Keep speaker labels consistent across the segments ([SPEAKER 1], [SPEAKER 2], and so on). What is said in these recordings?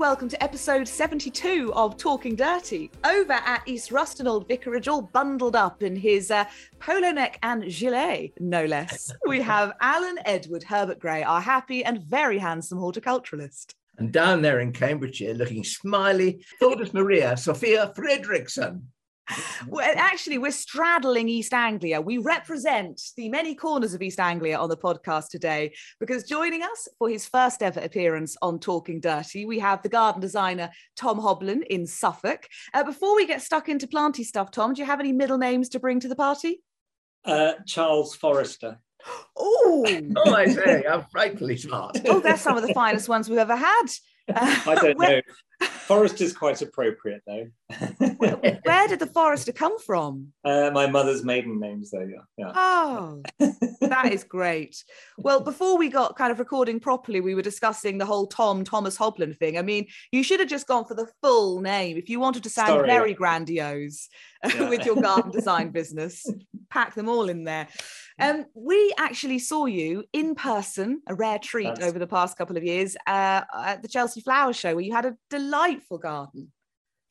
[SPEAKER 1] Welcome to episode 72 of Talking Dirty. Over at East Ruston Old Vicarage, all bundled up in his uh, polo neck and gilet, no less, we have Alan Edward Herbert Gray, our happy and very handsome horticulturalist.
[SPEAKER 2] And down there in Cambridgeshire, looking smiley, Thordis Maria Sophia Fridriksson.
[SPEAKER 1] Well, actually, we're straddling East Anglia. We represent the many corners of East Anglia on the podcast today because joining us for his first ever appearance on Talking Dirty, we have the garden designer Tom Hoblyn in Suffolk. Uh, before we get stuck into planty stuff, Tom, do you have any middle names to bring to the party?
[SPEAKER 3] Uh, Charles Forrester.
[SPEAKER 1] Oh,
[SPEAKER 2] Oh, I say, I'm frightfully smart.
[SPEAKER 1] oh, they're some of the finest ones we've ever had.
[SPEAKER 3] I don't
[SPEAKER 1] where,
[SPEAKER 3] know. is quite appropriate though.
[SPEAKER 1] where did the Forester come from?
[SPEAKER 3] uh, my mother's maiden names though. Yeah. yeah.
[SPEAKER 1] Oh, that is great. Well, before we got kind of recording properly, we were discussing the whole Tom Thomas Hoblyn thing. I mean, you should have just gone for the full name if you wanted to sound
[SPEAKER 3] Sorry.
[SPEAKER 1] very grandiose
[SPEAKER 3] Yeah.
[SPEAKER 1] with your garden design business. Pack them all in there. Um, we actually saw you in person, a rare treat
[SPEAKER 3] That's-
[SPEAKER 1] over the past couple of years, uh, at the Chelsea Flower Show, where you had a delightful garden.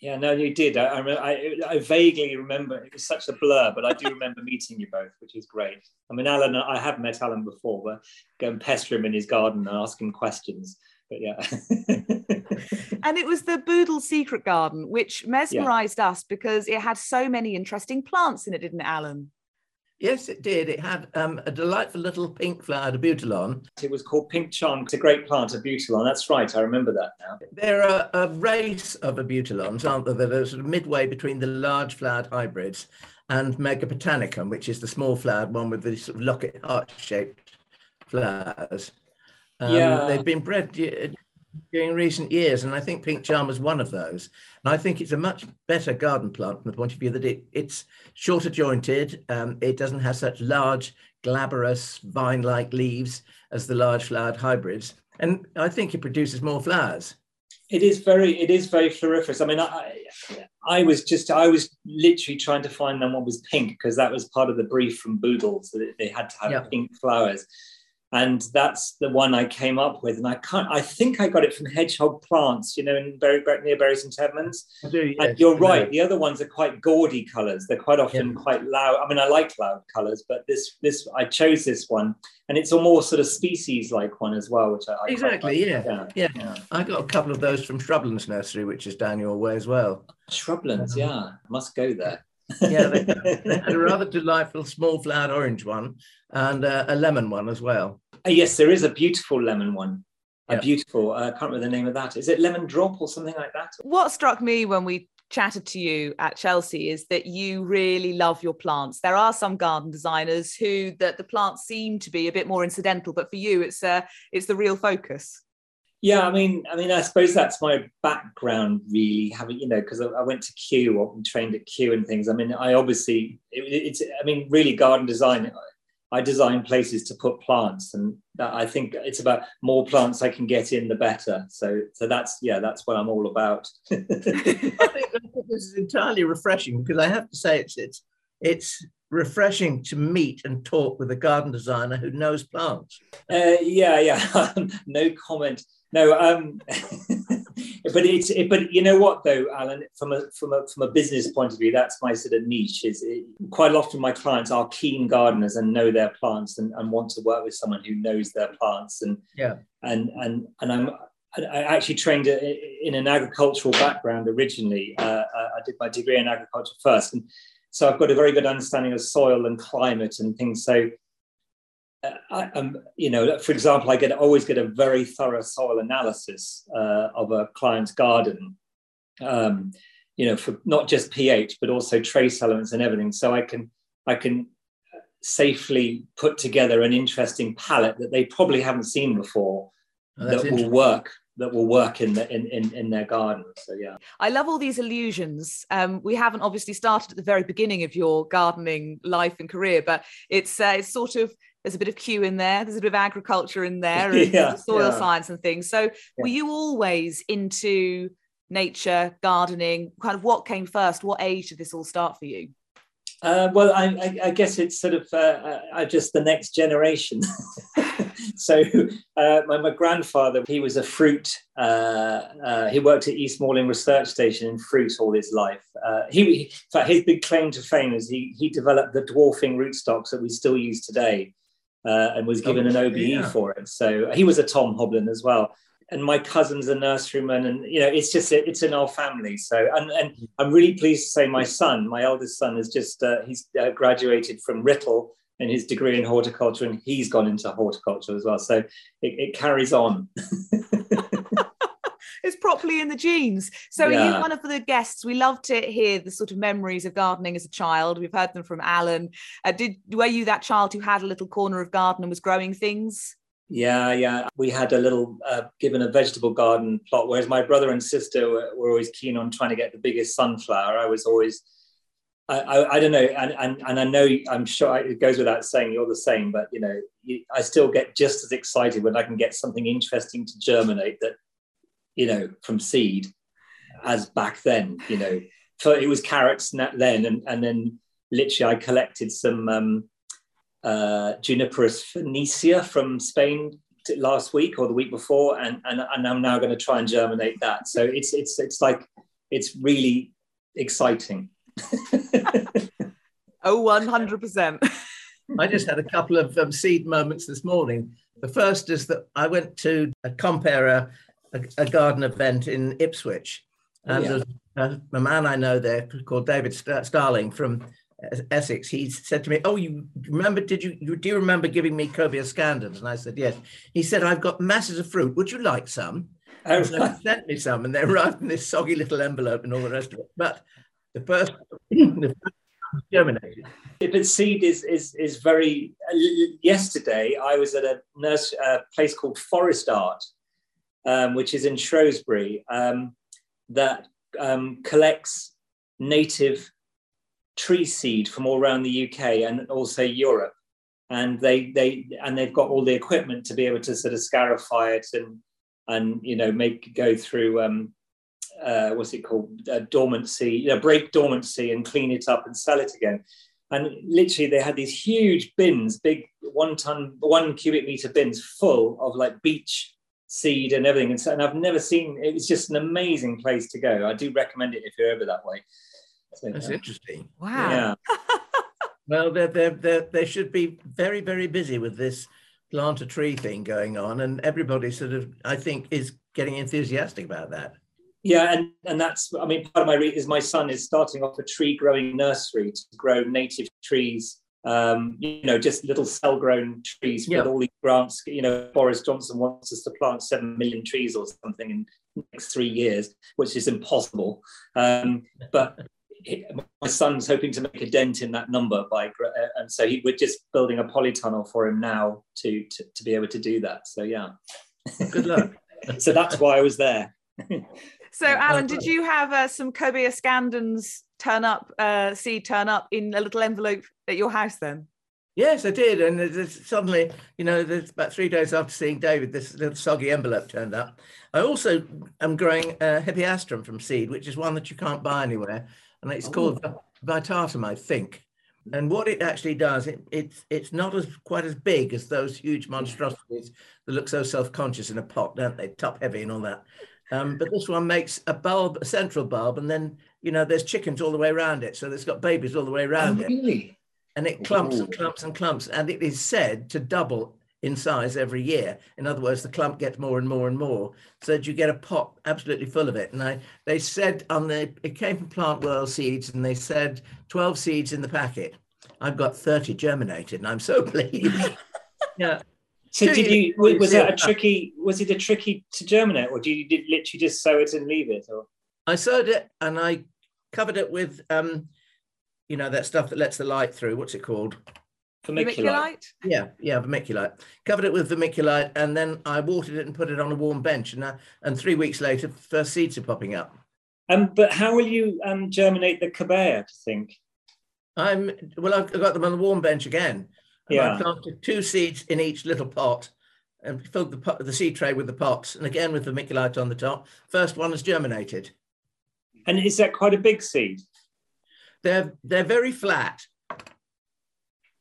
[SPEAKER 3] Yeah, no, you did. I, I, I, vaguely remember. It was such a blur, but I do remember meeting you both, which is great. I mean, Alan, I have met Alan before, but go and pester him in his garden and ask him questions. But yeah.
[SPEAKER 1] And it was the Boodle Secret Garden, which mesmerized us because it had so many interesting plants in it, didn't it, Alan?
[SPEAKER 2] Yes, it did. It had um, a delightful little pink flowered abutilon.
[SPEAKER 3] it was called Pink Charm. It's a great plant, abutilon. That's right. I remember that now.
[SPEAKER 2] There are a race of abutilons, aren't there, that are sort of midway between the large flowered hybrids and Megapotamicum, which is the small flowered one with the sort of locket heart shaped flowers. Um,
[SPEAKER 3] Yeah.
[SPEAKER 2] They've been bred during recent years, and I think Pink Charm is one of those. And I think it's a much better garden plant from the point of view that it, it's shorter jointed, um, it doesn't have such large, glabrous, vine like leaves as the large flowered hybrids. And I think it produces more flowers.
[SPEAKER 3] It is very, it is very floriferous. I mean, I, I was just, I was literally trying to find them what was pink because that was part of the brief from Boodles that they had to have
[SPEAKER 2] Yeah.
[SPEAKER 3] pink flowers, and that's the one I came up with. And I can't, I think I got it from Hedgehog Plants, you know, in Bury, near Bury St Edmunds.
[SPEAKER 2] I do,
[SPEAKER 3] And you're right. The other ones are quite gaudy colours. They're quite often quite loud. I mean, I like loud colours, but this, this, I chose this one, and it's a more sort of species-like one as well, which I, I
[SPEAKER 2] Exactly,
[SPEAKER 3] like.
[SPEAKER 2] yeah. Yeah. I got a couple of those from Shrublands Nursery, which is down your way as well.
[SPEAKER 3] Shrublands, um, yeah, must go there.
[SPEAKER 2] Yeah, they, they had a rather delightful small flowered orange one and uh, a lemon one as well.
[SPEAKER 3] Uh, yes, there is a beautiful lemon one. A
[SPEAKER 2] Yeah.
[SPEAKER 3] beautiful. Uh, I can't remember the name of that. Is it lemon drop or something like that?
[SPEAKER 1] What struck me when we chatted to you at Chelsea is that you really love your plants. There are some garden designers who that the plants seem to be a bit more incidental, but for you, it's uh, it's the real focus.
[SPEAKER 3] Yeah, I mean, I mean, I suppose that's my background, really. Having you know, because I, I went to Kew and trained at Kew and things. I mean, I obviously, it, it's. I mean, really, garden design. I design places to put plants, and that, I think it's about more plants I can get in, the better. So, so that's yeah, that's what I'm all about.
[SPEAKER 2] I think, I think this is entirely refreshing because I have to say it's it's it's refreshing to meet and talk with a garden designer who knows plants.
[SPEAKER 3] Uh, yeah, yeah. no comment. No, um, but it's it, but you know what though, Alan, from a from a from a business point of view, that's my sort of niche. Is it, quite often my clients are keen gardeners and know their plants and, and want to work with someone who knows their plants and
[SPEAKER 2] Yeah.
[SPEAKER 3] and and and I'm. I I actually trained in an agricultural background originally. Uh, I did my degree in agriculture first, and so I've got a very good understanding of soil and climate and things. So uh, I, um, you know, for example, I get always get a very thorough soil analysis uh, of a client's garden, um, you know, for not just pH but also trace elements and everything. So I can I can safely put together an interesting palette that they probably haven't seen before
[SPEAKER 2] Oh,
[SPEAKER 3] that will work that will work in, the, in, in in their garden. So yeah,
[SPEAKER 1] I love all these illusions. Um, we haven't obviously started at the very beginning of your gardening life and career, but it's uh, it's sort of there's a bit of Kew in there, there's a bit of agriculture in there, and
[SPEAKER 3] Yeah,
[SPEAKER 1] soil
[SPEAKER 3] yeah.
[SPEAKER 1] science and things. So were you always into nature, gardening? Kind of what came first? What age did this all start for you?
[SPEAKER 3] Uh, well, I, I, I guess it's sort of uh, uh, uh, just the next generation. so, uh, my, my grandfather, he was a fruit. Uh, uh, he worked at East Malling Research Station in fruit all his life. Uh, he, in fact, his big claim to fame is he he developed the dwarfing rootstocks that we still use today, uh, and was given an OBE
[SPEAKER 2] yeah.
[SPEAKER 3] for it. So he was a Tom Hoblyn as well. And my cousin's a nurseryman, and you know, it's just it's in our family. So, and, and I'm really pleased to say my son, my eldest son, has just uh, he's uh, graduated from Writtle in his degree in horticulture, and he's gone into horticulture as well. So it, it carries on.
[SPEAKER 1] It's properly in the genes. So are you one of the guests? We love to hear the sort of memories of gardening as a child. We've heard them from Alan. Uh, did were you that child who had a little corner of garden and was growing things?
[SPEAKER 3] Yeah, yeah. We had a little uh, given a vegetable garden plot, whereas my brother and sister were, were always keen on trying to get the biggest sunflower. I was always, I, I, I don't know, and, and and I know I'm sure it goes without saying you're the same, but you know, you, I still get just as excited when I can get something interesting to germinate that, you know, from seed, as back then. You know, so it was carrots then, and and then literally I collected some. Um, uh, Juniperus phoenicea from Spain last week or the week before, and, and, and I'm now going to try and germinate that. So it's it's it's like it's really exciting.
[SPEAKER 1] Oh, 100%.
[SPEAKER 2] I just had a couple of um, seed moments this morning. The first is that I went to a compare a, a, garden event in Ipswich, and
[SPEAKER 3] Yeah.
[SPEAKER 2] there's a, a man I know there called David St- Starling from Essex. He said to me, "Oh, you remember? Did you, you do you remember giving me Cobaea scandens?" And I said, "Yes." He said, "I've got masses of fruit. Would you like some?"
[SPEAKER 3] Oh,
[SPEAKER 2] So he sent me some, and they arrived in this soggy little envelope and all the rest of it. But the first, the first germinated.
[SPEAKER 3] but seed is is is very. Uh, yesterday, I was at a nurse uh, place called Forestart, um, which is in Shrewsbury, um, that um, collects native tree seed from all around the UK and also Europe, and they they and they've got all the equipment to be able to sort of scarify it and and you know make go through um, uh, what's it called uh, dormancy, you know, break dormancy and clean it up and sell it again. And literally, they had these huge bins, big one ton, one cubic meter bins full of like beach seed and everything. And, so, and I've never seen it was just an amazing place to go. I do recommend it if you're over that way. So,
[SPEAKER 2] That's
[SPEAKER 3] yeah.
[SPEAKER 2] interesting.
[SPEAKER 1] Wow.
[SPEAKER 3] Yeah.
[SPEAKER 2] Well, they're, they're, they're, they should be very, very busy with this plant a tree thing going on. And everybody sort of, I think, is getting enthusiastic about that.
[SPEAKER 3] Yeah, and, and that's I mean part of my re- is my son is starting off a tree growing nursery to grow native trees. Um, you know, just little cell grown trees
[SPEAKER 2] Yeah.
[SPEAKER 3] with all these grants. You know, Boris Johnson wants us to plant seven million trees or something in the next three years, which is impossible. Um, but my son's hoping to make a dent in that number by, uh, and so he, we're just building a polytunnel for him now to, to to be able to do that. So yeah,
[SPEAKER 2] Good luck.
[SPEAKER 3] so that's why I was there.
[SPEAKER 1] So, Alan, did you have uh, some Cobaea scandens turn up, uh, seed turn up in a little envelope at your house then?
[SPEAKER 2] yes, I did. And suddenly, you know, there's about three days after seeing David, this little soggy envelope turned up. I also am growing uh, Hippeastrum from seed, which is one that you can't buy anywhere. And it's called Vittatum, I think. And what it actually does, it, it's it's not as quite as big as those huge monstrosities that look so self-conscious in a pot, don't they? Top heavy and all that. Um, but this one makes a bulb, a central bulb, and then you know there's chickens all the way around it, so it's got babies all the way around it,
[SPEAKER 3] really?
[SPEAKER 2] and it clumps and clumps and clumps, and it is said to double in size every year. In other words, the clump gets more and more and more, so that you get a pot absolutely full of it. And I, they said on the, it came from Plant World Seeds, and they said 12 seeds in the packet. I've got 30 germinated, and I'm so pleased. yeah.
[SPEAKER 3] So did you was, was
[SPEAKER 2] before
[SPEAKER 3] it a tricky was it a tricky to germinate or do you literally just sow it and leave it or
[SPEAKER 2] I sewed it and I covered it with, um, you know, that stuff that lets the light through. What's it called?
[SPEAKER 3] Vermiculite.
[SPEAKER 2] Yeah, yeah, vermiculite. Covered it with vermiculite, and then I watered it and put it on a warm bench. And uh, and three weeks later, first seeds are popping up.
[SPEAKER 3] Um, but how will you um, germinate the cobaea? To think.
[SPEAKER 2] I'm well. I've got them on the warm bench again. And
[SPEAKER 3] Yeah.
[SPEAKER 2] I planted two seeds in each little pot, and filled the pot, the seed tray with the pots, and again with vermiculite on the top. First one has germinated.
[SPEAKER 3] And is that quite a big seed?
[SPEAKER 2] They're they're very flat.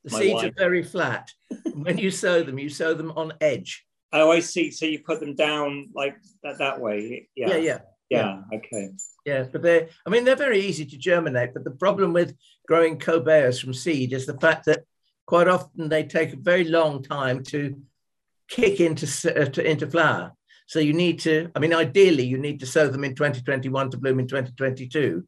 [SPEAKER 2] The
[SPEAKER 3] My
[SPEAKER 2] seeds
[SPEAKER 3] wife.
[SPEAKER 2] are very flat. when you sow them, you sow them on edge.
[SPEAKER 3] Oh, I see. So you put them down like that, that way. Yeah.
[SPEAKER 2] Yeah, yeah.
[SPEAKER 3] Yeah. Okay.
[SPEAKER 2] Yeah, but they I mean they're very easy to germinate, but the problem with growing cobaeas from seed is the fact that quite often they take a very long time to kick into uh, to, into flower. So you need to I mean ideally you need to sow them in 2021 to bloom in 2022,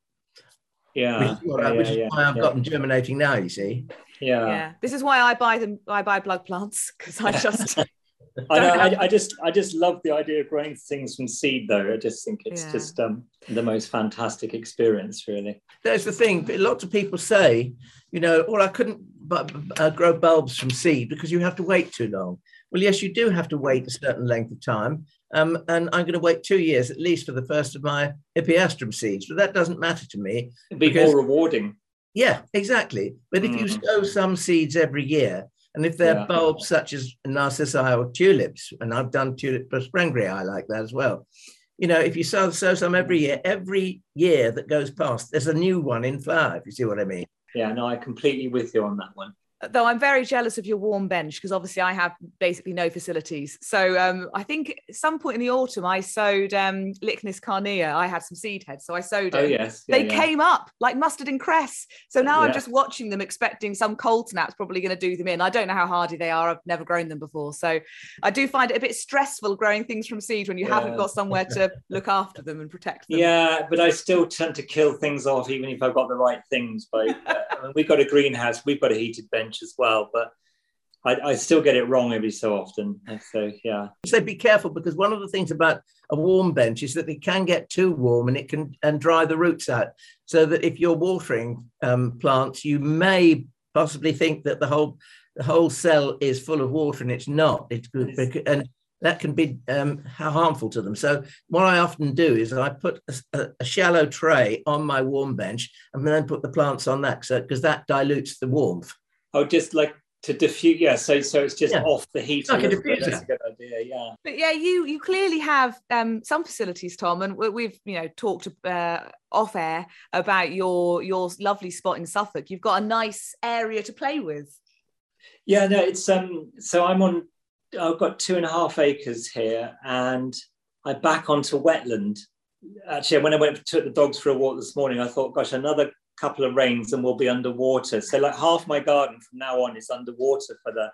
[SPEAKER 3] Yeah.
[SPEAKER 2] which is, what I-
[SPEAKER 3] yeah,
[SPEAKER 2] which is
[SPEAKER 3] yeah,
[SPEAKER 2] why I've
[SPEAKER 3] yeah.
[SPEAKER 2] got them germinating now, you see.
[SPEAKER 3] Yeah.
[SPEAKER 1] yeah. This is why I buy them. I buy plug plants because I just
[SPEAKER 3] I know. I, I just, I just love the idea of growing things from seed, though. I just think it's
[SPEAKER 1] Yeah.
[SPEAKER 3] just um, the most fantastic experience, really.
[SPEAKER 2] There's the thing. Lots of people say, you know, well, I couldn't bu- uh, grow bulbs from seed because you have to wait too long. Well, yes, you do have to wait a certain length of time. Um, and I'm going to wait two years at least for the first of my Hippeastrum seeds, but that doesn't matter to me.
[SPEAKER 3] It'd be
[SPEAKER 2] Because-
[SPEAKER 3] more rewarding.
[SPEAKER 2] Yeah, exactly. But if you
[SPEAKER 3] Mhm.
[SPEAKER 2] sow some seeds every year, and if they're
[SPEAKER 3] Yeah.
[SPEAKER 2] bulbs such as narcissi or tulips, and I've done Tulipa sprengeri, I like that as well. You know, if you sow, sow some every year, every year that goes past, there's a new one in flower, if you see what I mean.
[SPEAKER 3] Yeah, no, I'm completely with you on that one.
[SPEAKER 1] Though I'm very jealous of your warm bench because obviously I have basically no facilities. So um, I think at some point in the autumn I sowed um, Lychnis carnea. I had some seed heads, so I sowed
[SPEAKER 3] Oh
[SPEAKER 1] it.
[SPEAKER 3] yes, yeah,
[SPEAKER 1] They
[SPEAKER 3] yeah.
[SPEAKER 1] came up like mustard and cress. So now I'm just watching them, expecting some cold snap's probably going to do them in. I don't know how hardy they are. I've never grown them before. So I do find it a bit stressful growing things from seed when you haven't got somewhere to look after them and protect them.
[SPEAKER 3] Yeah, but I still tend to kill things off, even if I've got the right things. But uh, I mean, we've got a greenhouse, we've got a heated bench as well, but I, I still get it wrong every so often. So yeah,
[SPEAKER 2] So be careful because one of the things about a warm bench is that it can get too warm and it can and dry the roots out. So that if you're watering um, plants, you may possibly think that the whole the whole cell is full of water and it's not. It's good and that can be um, harmful to them. So what I often do is I put a, a- a shallow tray on my warm bench and then put the plants on that, so because that dilutes the warmth.
[SPEAKER 3] Oh, just like to diffuse. Yeah, so so it's just
[SPEAKER 2] Yeah.
[SPEAKER 3] off the heat.
[SPEAKER 2] Like a
[SPEAKER 3] little
[SPEAKER 2] diffuser.
[SPEAKER 3] That's a good idea. Yeah.
[SPEAKER 1] But yeah, you you clearly have um, some facilities, Tom, and we- we've you know talked uh, off air about your your lovely spot in Suffolk. You've got a nice area to play with.
[SPEAKER 3] Yeah, no, it's um. So I'm on. I've got two and a half acres here, and I back onto wetland. Actually, when I went took the dogs for a walk this morning, I thought, gosh, another couple of rains and we'll be underwater. So like half my garden from now on is underwater for the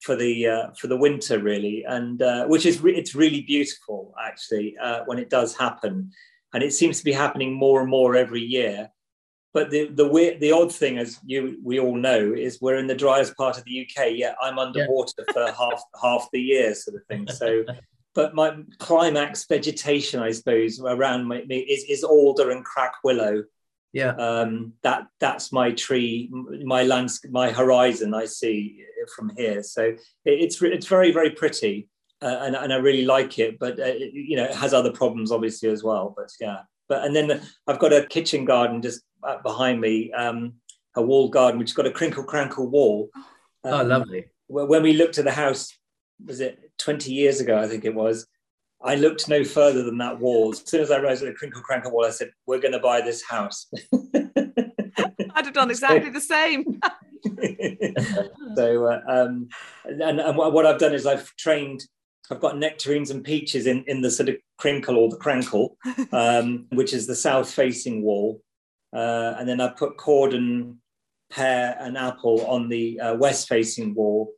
[SPEAKER 3] for the uh, for the winter, really, and uh, which is re- it's really beautiful actually uh, when it does happen, and it seems to be happening more and more every year. But the the weird, the odd thing, as you we all know, is we're in the driest part of the UK. Yet I'm underwater for half half the year, sort of thing. So, but my climax vegetation, I suppose, around my, me is, is alder and crack willow.
[SPEAKER 2] Yeah.
[SPEAKER 3] Um, that that's my tree, my landscape, my horizon. I see from here. So it, it's it's very very pretty, uh, and and I really like it. But uh, it, you know, it has other problems obviously as well. But yeah. But and then I've got a kitchen garden just behind me, um, a wall garden which has got a crinkle crankle wall.
[SPEAKER 2] Oh,
[SPEAKER 3] Um,
[SPEAKER 2] lovely.
[SPEAKER 3] wh- when we looked at the house, was it 20 years ago? I think it was. I looked no further than that wall. As soon as I realized the crinkle crankle wall, I said, "We're going to buy this house."
[SPEAKER 1] I'd have done exactly the same.
[SPEAKER 3] so, uh, um, and, and what I've done is I've trained. I've got nectarines and peaches in, in the sort of crinkle or the crankle, um, which is the south-facing wall, uh, and then I put cordon, pear, and apple on the uh, west-facing wall,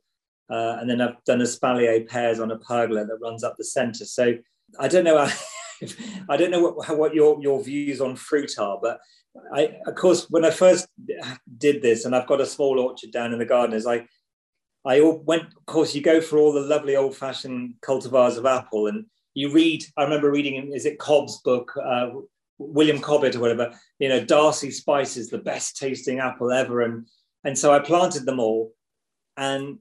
[SPEAKER 3] uh, and then I've done espalier pears on a pergola that runs up the centre. So I don't know. I don't know what, what your, your views on fruit are, but I, of course, when I first did this, and I've got a small orchard down in the garden, is I, I went. Of course, you go for all the lovely old-fashioned cultivars of apple, and you read. I remember reading, is it Cobb's book, uh, William Cobbett or whatever? You know, D'Arcy Spice is the best tasting apple ever, and and so I planted them all, and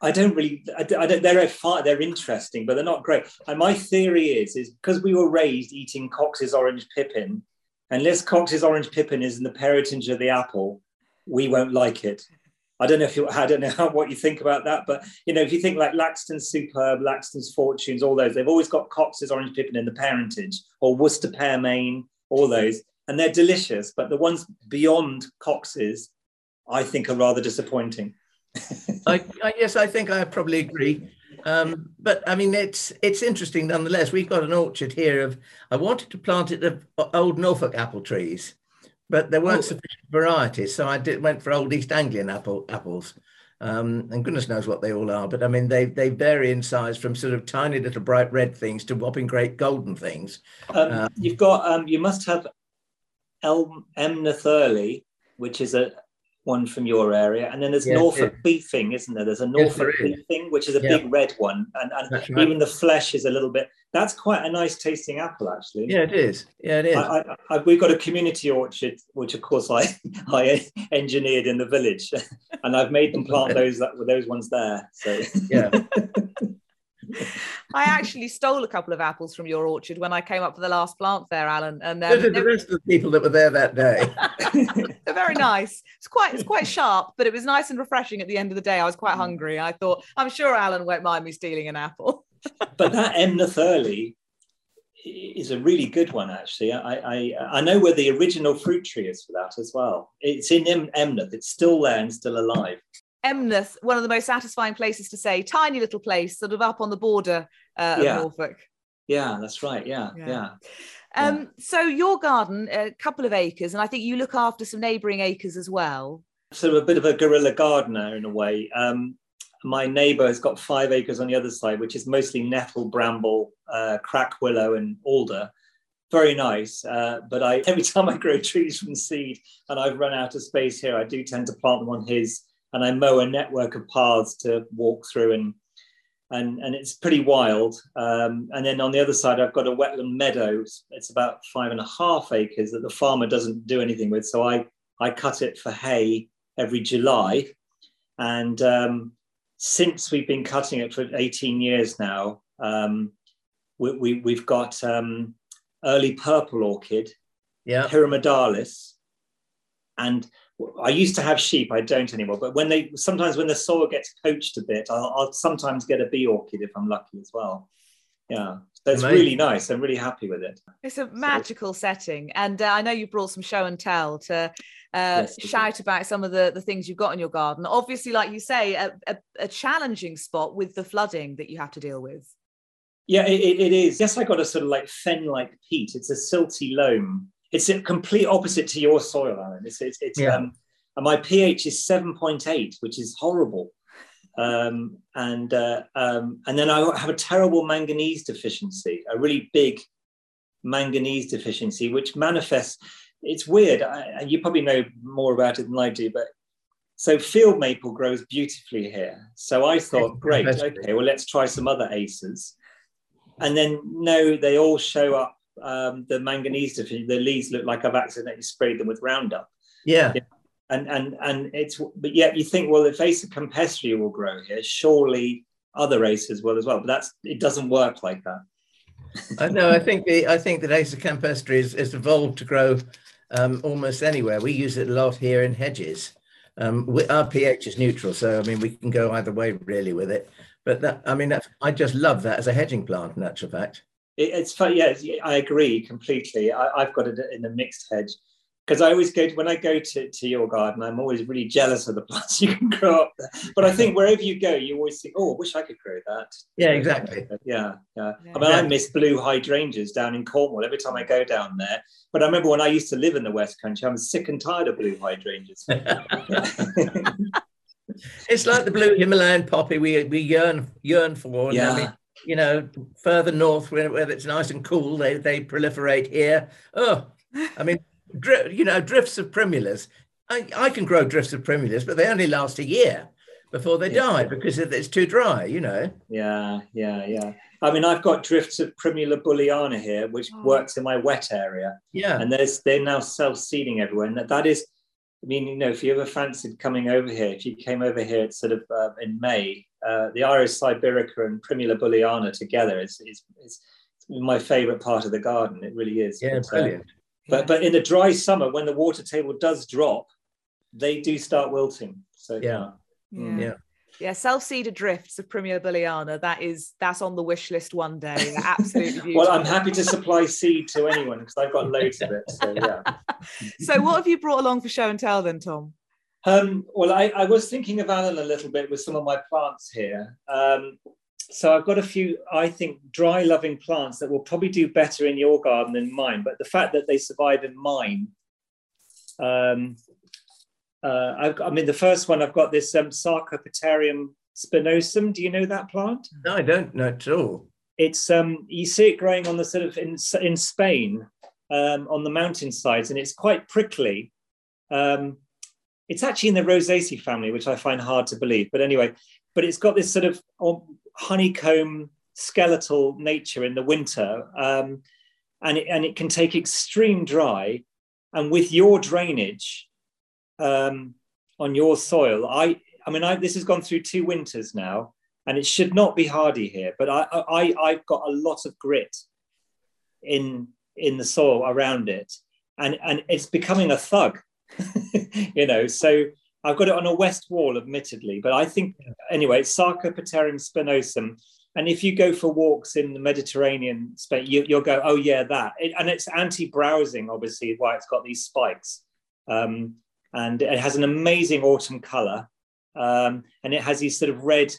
[SPEAKER 3] I don't really, I, I don't, they're far, they're interesting, but they're not great. And my theory is, is because we were raised eating Cox's orange pippin, unless Cox's orange pippin is in the parentage of the apple, we won't like it. I don't know if you, I don't know what you think about that, but you know, if you think like Laxton's Superb, Laxton's Fortunes, all those, they've always got Cox's orange pippin in the parentage, or Worcester pearmain, all those, and they're delicious. But the ones beyond Cox's, I think, are rather disappointing.
[SPEAKER 2] I, I, yes, I think I probably agree. Um, but I mean, it's it's interesting nonetheless. We've got an orchard here of. I wanted to plant it of old Norfolk apple trees, but there weren't oh. sufficient varieties, so I did went for old East Anglian apple apples. Um, and goodness knows what they all are, but I mean they they vary in size from sort of tiny little bright red things to whopping great golden things.
[SPEAKER 3] Um, um, you've got um, you must have Elm Emneth Early, which is a one from your area, and then there's yes, Norfolk yeah. beefing, isn't there? There's a Norfolk yes, beefing, which is a yeah. big red one, and, and right. even the flesh is a little bit. That's quite a nice tasting apple, actually.
[SPEAKER 2] Yeah, it is. Yeah, it is. I,
[SPEAKER 3] I, I, we've got a community orchard, which of course I I engineered in the village, and I've made them plant those that those ones there. So
[SPEAKER 2] yeah.
[SPEAKER 1] I actually stole a couple of apples from your orchard when I came up for the last plant there, Alan. And
[SPEAKER 2] um, the rest of the people that were there that day.
[SPEAKER 1] They're very nice. It's quite it's quite sharp, but it was nice and refreshing at the end of the day. I was quite mm. hungry. I thought, I'm sure Alan won't mind me stealing an apple.
[SPEAKER 3] but that Emneth Early is a really good one, actually. I, I I know where the original fruit tree is for that as well. It's in Emneth. It's still there and still alive.
[SPEAKER 1] Emneth, one of the most satisfying places to say, tiny little place, sort of up on the border uh, yeah. of Norfolk.
[SPEAKER 3] Yeah, that's right. Yeah, yeah. yeah.
[SPEAKER 1] Um, yeah. So your garden, a couple of acres, and I think you look after some neighbouring acres as well.
[SPEAKER 3] So a bit of a guerrilla gardener in a way. Um, my neighbour has got five acres on the other side, which is mostly nettle, bramble, uh, crack willow, and alder. Very nice. Uh, but I every time I grow trees from seed and I've run out of space here, I do tend to plant them on his and I mow a network of paths to walk through and and and it's pretty wild. Um, and then on the other side, I've got a wetland meadow. It's about five and a half acres that the farmer doesn't do anything with. So I I cut it for hay every July, and um, since we've been cutting it for 18 years now, um, we, we have got um, early purple orchid,
[SPEAKER 2] yeah,
[SPEAKER 3] pyramidalis, and I used to have sheep. I don't anymore. But when they sometimes when the soil gets poached a bit, I'll, I'll sometimes get a bee orchid if I'm lucky as well. Yeah, that's Amazing. really nice. I'm really happy with it.
[SPEAKER 1] It's a magical so, setting, and uh, I know you brought some show and tell to uh, yes, shout about some of the the things you've got in your garden. Obviously, like you say, a, a, a challenging spot with the flooding that you have to deal with.
[SPEAKER 3] Yeah, it, it is. Yes, I got a sort of like fen-like peat. It's a silty loam it's a complete opposite to your soil, Alan. It's, it's, it's yeah. um, and my pH is 7.8, which is horrible. Um, and uh, um, and then I have a terrible manganese deficiency, a really big manganese deficiency, which manifests. It's weird. I, you probably know more about it than I do, but so field maple grows beautifully here. So I thought, great, okay, well let's try some other acers. And then no, they all show up um, the manganese deficiency, the leaves look like I've accidentally sprayed them with Roundup.
[SPEAKER 2] Yeah.
[SPEAKER 3] And and and it's but yet you think, well, if Acer campestre will grow here, surely other acers will as well. But that's it doesn't work like that.
[SPEAKER 2] I know. I think the I think that Acer campestre is, is evolved to grow um, almost anywhere. We use it a lot here in hedges. Um, we, our pH is neutral, so I mean we can go either way really with it. But that, I mean, I just love that as a hedging plant. In actual fact,
[SPEAKER 3] it, it's fun. Yeah, I agree completely. I, have got it in a mixed hedge because I always go to, when I go to, to your garden, I'm always really jealous of the plants you can grow up there. But I think wherever you go, you always think, oh, I wish I could grow that.
[SPEAKER 2] Yeah, exactly.
[SPEAKER 3] Yeah, yeah. yeah. I mean, I miss blue hydrangeas down in Cornwall every time I go down there. But I remember when I used to live in the West Country, I'm sick and tired of blue hydrangeas.
[SPEAKER 2] it's like the blue Himalayan poppy we we yearn yearn for.
[SPEAKER 3] Yeah. I mean,
[SPEAKER 2] you know, further north where, where it's nice and cool, they, they proliferate here. Oh, I mean, dri- you know, drifts of primulas. I, I can grow drifts of primulas, but they only last a year before they yeah. die because it's too dry, you know.
[SPEAKER 3] Yeah, yeah, yeah. I mean, I've got drifts of Primula bulleyana here, which oh. works in my wet area.
[SPEAKER 2] Yeah.
[SPEAKER 3] And there's they're now self-seeding everywhere. And that, that is I mean, you know, if you ever fancied coming over here, if you came over here, it's sort of uh, in May, uh, the Iris sibirica and Primula bulleyana together is, is, is my favorite part of the garden. It really is.
[SPEAKER 2] Yeah,
[SPEAKER 3] but,
[SPEAKER 2] brilliant.
[SPEAKER 3] Uh, but, but in the dry summer, when the water table does drop, they do start wilting. So,
[SPEAKER 2] Yeah.
[SPEAKER 3] Mm.
[SPEAKER 2] Yeah.
[SPEAKER 1] Yeah, self-seeded drifts of Primula bulleyana. That is that's on the wish list one day. They're Absolutely beautiful.
[SPEAKER 3] well, I'm happy to supply seed to anyone because I've got loads of it. So, yeah.
[SPEAKER 1] so what have you brought along for show and tell then, Tom?
[SPEAKER 3] Um, well, I, I, was thinking of Alan a little bit with some of my plants here. Um, so I've got a few, I think, dry loving plants that will probably do better in your garden than mine. But the fact that they survive in mine, um, uh, I've, I mean, the first one I've got this um, Sarcopoterium spinosum. Do you know that plant?
[SPEAKER 2] No, I don't know at all.
[SPEAKER 3] It's um, you see it growing on the sort of in in Spain um, on the mountainsides, and it's quite prickly. Um, it's actually in the Rosaceae family, which I find hard to believe. But anyway, but it's got this sort of um, honeycomb skeletal nature in the winter, um, and it, and it can take extreme dry. And with your drainage um, on your soil, I I mean, I, this has gone through two winters now, and it should not be hardy here. But I, I I've got a lot of grit in in the soil around it, and and it's becoming a thug, you know. So I've got it on a west wall, admittedly, but I think anyway, it's Sarcopoterium spinosum. And if you go for walks in the Mediterranean, space, you, will go, oh yeah, that. It, and it's anti-browsing, obviously, why it's got these spikes. Um, and it has an amazing autumn color. Um, and it has these sort of red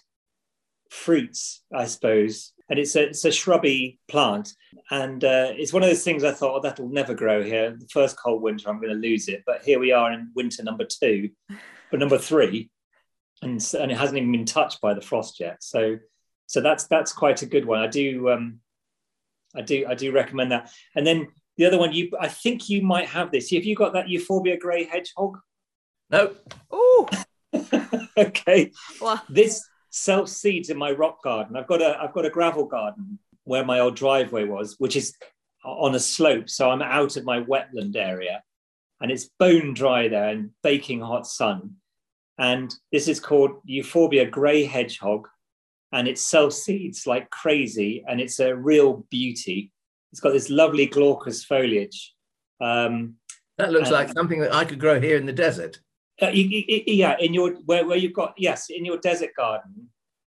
[SPEAKER 3] fruits, I suppose. And it's a, it's a shrubby plant. And uh, it's one of those things I thought, oh, that'll never grow here. The first cold winter, I'm going to lose it. But here we are in winter number two, but number three. And, and it hasn't even been touched by the frost yet. So, so that's that's quite a good one. I do um, I do I do recommend that. And then the other one, you I think you might have this. Have you got that Euphorbia grey hedgehog?
[SPEAKER 2] No.
[SPEAKER 1] Oh,
[SPEAKER 3] okay.
[SPEAKER 1] well,
[SPEAKER 3] This self seeds in my rock garden. I've got a I've got a gravel garden where my old driveway was, which is on a slope. So I'm out of my wetland area, and it's bone dry there and baking hot sun. And this is called Euphorbia grey hedgehog, and it self seeds like crazy, and it's a real beauty. It's got this lovely glaucous foliage. Um,
[SPEAKER 2] That looks
[SPEAKER 3] Um,
[SPEAKER 2] like something that I could grow here in the desert.
[SPEAKER 3] Uh, yeah, in your where, where you've got yes, in your desert garden,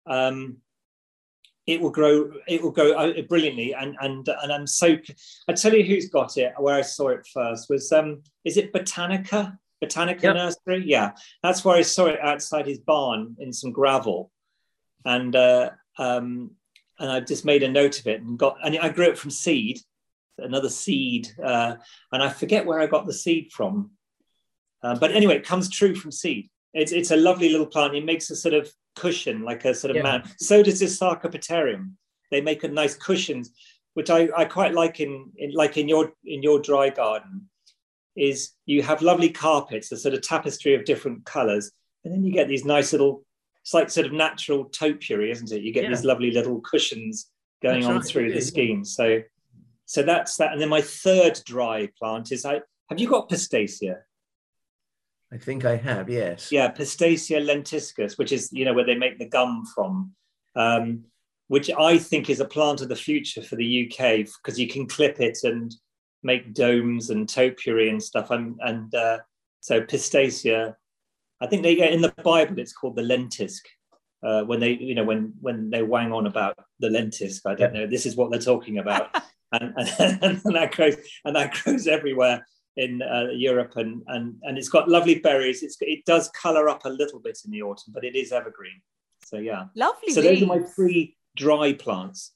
[SPEAKER 3] um, it will grow. It will grow uh, brilliantly, and and and I'm so. I tell you who's got it. Where I saw it first was um, is it Botanica? Botanica
[SPEAKER 2] Yep.
[SPEAKER 3] Nursery. Yeah, that's where I saw it outside his barn in some gravel, and uh, um, and I just made a note of it and got. And I grew it from seed, another seed, uh, and I forget where I got the seed from. Uh, but anyway, it comes true from seed. It's, it's a lovely little plant. It makes a sort of cushion, like a sort of
[SPEAKER 2] Yeah.
[SPEAKER 3] man. So does this Sarcopoterium. They make a nice cushions, which I, I quite like in, in like in your in your dry garden. Is you have lovely carpets, a sort of tapestry of different colours, and then you get these nice little. It's like sort of natural topiary, isn't it? You get
[SPEAKER 2] Yeah.
[SPEAKER 3] these lovely little cushions going
[SPEAKER 2] That's
[SPEAKER 3] on
[SPEAKER 2] right,
[SPEAKER 3] through the scheme. So, so that's that. And then my third dry plant is I. Have you got pistacia?
[SPEAKER 2] I think I have, yes.
[SPEAKER 3] yeah, Pistacia lentiscus, which is you know where they make the gum from, um, which I think is a plant of the future for the UK because you can clip it and make domes and topiary and stuff. And and uh, so Pistacia, I think they in the Bible it's called the lentisk. Uh, when they you know when when they wang on about the lentisk, I don't know. This is what they're talking about, and, and and that grows and that grows everywhere in uh, Europe, and and and it's got lovely berries. It's it does colour up a little bit in the autumn, but it is evergreen. So yeah.
[SPEAKER 1] lovely
[SPEAKER 3] So those are my three dry plants.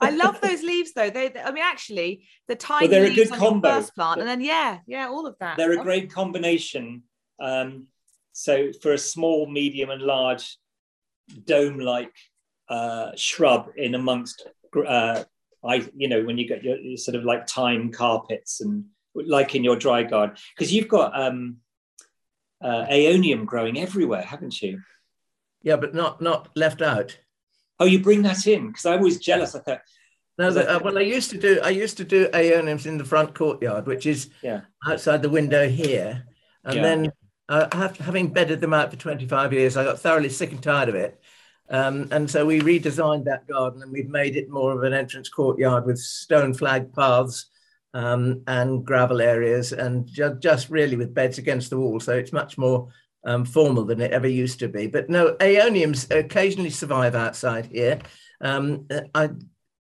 [SPEAKER 1] I love those leaves though. They, I mean, actually, the tiny
[SPEAKER 3] they're a good combo.
[SPEAKER 1] first plant, and then yeah, yeah, all of that.
[SPEAKER 3] They're a
[SPEAKER 1] Oh,
[SPEAKER 3] great combination. Um, so for a small, medium, and large dome-like uh, shrub in amongst, uh, I you know when you get your, your sort of like thyme carpets and like in your dry garden because you've got um, uh, aeonium growing everywhere, haven't you?
[SPEAKER 2] Yeah, but not not left out.
[SPEAKER 3] Oh, you bring that in because I was jealous. I thought,
[SPEAKER 2] No, the, uh, well, I used to do. I used to do aeoniums in the front courtyard, which is
[SPEAKER 3] Yeah.
[SPEAKER 2] outside the window here, and
[SPEAKER 3] Yeah.
[SPEAKER 2] then uh, having bedded them out for 25 years, I got thoroughly sick and tired of it. Um, and so we redesigned that garden and we've made it more of an entrance courtyard with stone flag paths um, and gravel areas and ju- just really with beds against the wall. So it's much more um, formal than it ever used to be. But no, aeoniums occasionally survive outside here. Um, I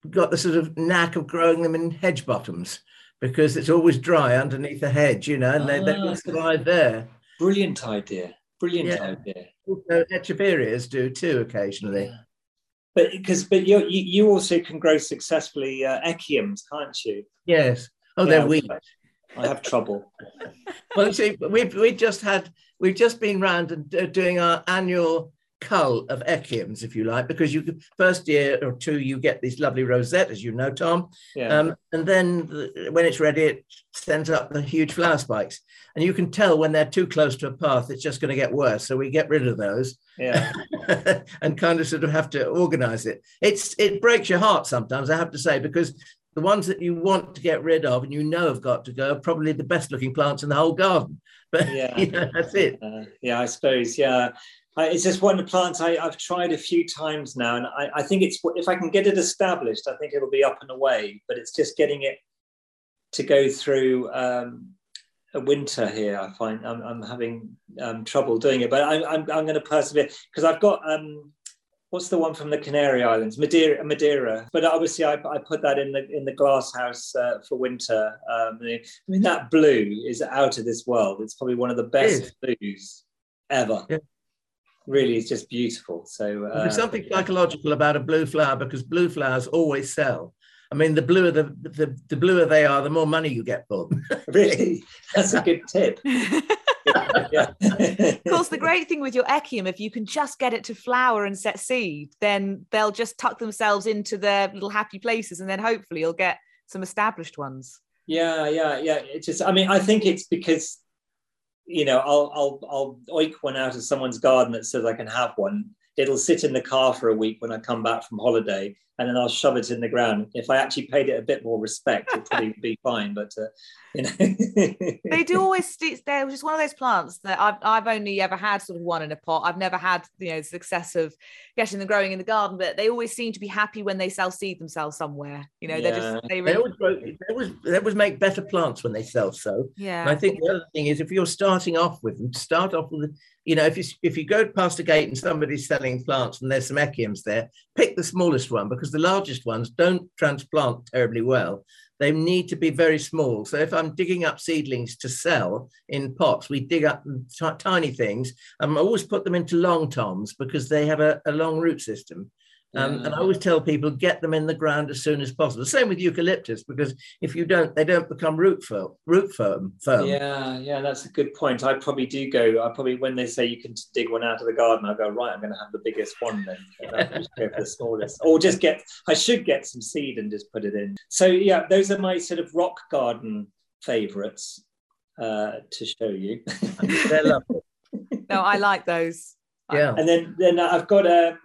[SPEAKER 2] got the sort of knack of growing them in hedge bottoms because it's always dry underneath a hedge, you know, and they, they ah, survive there.
[SPEAKER 3] Brilliant idea. Brilliant yeah. idea.
[SPEAKER 2] Also, echeverias do too occasionally. Yeah.
[SPEAKER 3] But because but you you also can grow successfully uh, echiums, can't you?
[SPEAKER 2] Yes. Oh, yeah, they're weak.
[SPEAKER 3] I have trouble.
[SPEAKER 2] well, see, we've we just had we've just been round and uh, doing our annual cull of echiums, if you like, because you first year or two you get these lovely rosette, as you know, Tom, yeah. um, and then the, when it's ready, it sends up the huge flower spikes, and you can tell when they're too close to a path, it's just going to get worse. So we get rid of those,
[SPEAKER 3] yeah,
[SPEAKER 2] and kind of sort of have to organize it. It's it breaks your heart sometimes, I have to say, because the ones that you want to get rid of and you know have got to go are probably the best looking plants in the whole garden. But yeah, you know, that's it.
[SPEAKER 3] Uh, yeah, I suppose. Yeah. It's just one plant the I, have tried a few times now, and I, I, think it's if I can get it established, I think it'll be up and away. But it's just getting it to go through um, a winter here. I find I'm, I'm having um, trouble doing it, but I, I'm, I'm going to persevere because I've got um, what's the one from the Canary Islands, Madeira. Madeira. But obviously, I, I put that in the in the glass house uh, for winter. Um, I mean, that blue is out of this world. It's probably one of the best blues ever. Yeah. Really, it's just beautiful. So uh,
[SPEAKER 2] there's something psychological about a blue flower because blue flowers always sell. I mean, the bluer the, the the bluer they are, the more money you get for them.
[SPEAKER 3] really, that's a good tip.
[SPEAKER 1] of course, the great thing with your echium, if you can just get it to flower and set seed, then they'll just tuck themselves into their little happy places, and then hopefully you'll get some established ones.
[SPEAKER 3] Yeah, yeah, yeah. It's just, I mean, I think it's because, you know, I'll I'll I'll oik one out of someone's garden that says I can have one. It'll sit in the car for a week when I come back from holiday, and then I'll shove it in the ground. If I actually paid it a bit more respect, it probably be fine. But uh, you know,
[SPEAKER 1] they do always. They're just one of those plants that I've I've only ever had sort of one in a pot. I've never had you know success of getting them growing in the garden, but they always seem to be happy when they self seed themselves somewhere. You know, yeah. they're just they, really...
[SPEAKER 2] they always grow, they always they always make better plants when they self sow.
[SPEAKER 1] Yeah,
[SPEAKER 2] and I think the other thing is if you're starting off with them, start off with you know, if you if you go past a gate and somebody's selling plants and there's some echiums there, pick the smallest one because the largest ones don't transplant terribly well. They need to be very small. So if I'm digging up seedlings to sell in pots, we dig up t- tiny things. Um, I always put them into long toms because they have a, a long root system. Um, yeah. And I always tell people get them in the ground as soon as possible. Same with eucalyptus because if you don't, they don't become root firm. Root firm. firm.
[SPEAKER 3] Yeah, yeah, that's a good point. I probably do go. I probably when they say you can dig one out of the garden, I go right. I'm going to have the biggest one then. just go for the smallest, or just get. I should get some seed and just put it in. So yeah, those are my sort of rock garden favourites uh, to show you.
[SPEAKER 2] They're lovely.
[SPEAKER 1] No, I like those.
[SPEAKER 2] Yeah,
[SPEAKER 3] and then then I've got a. Um,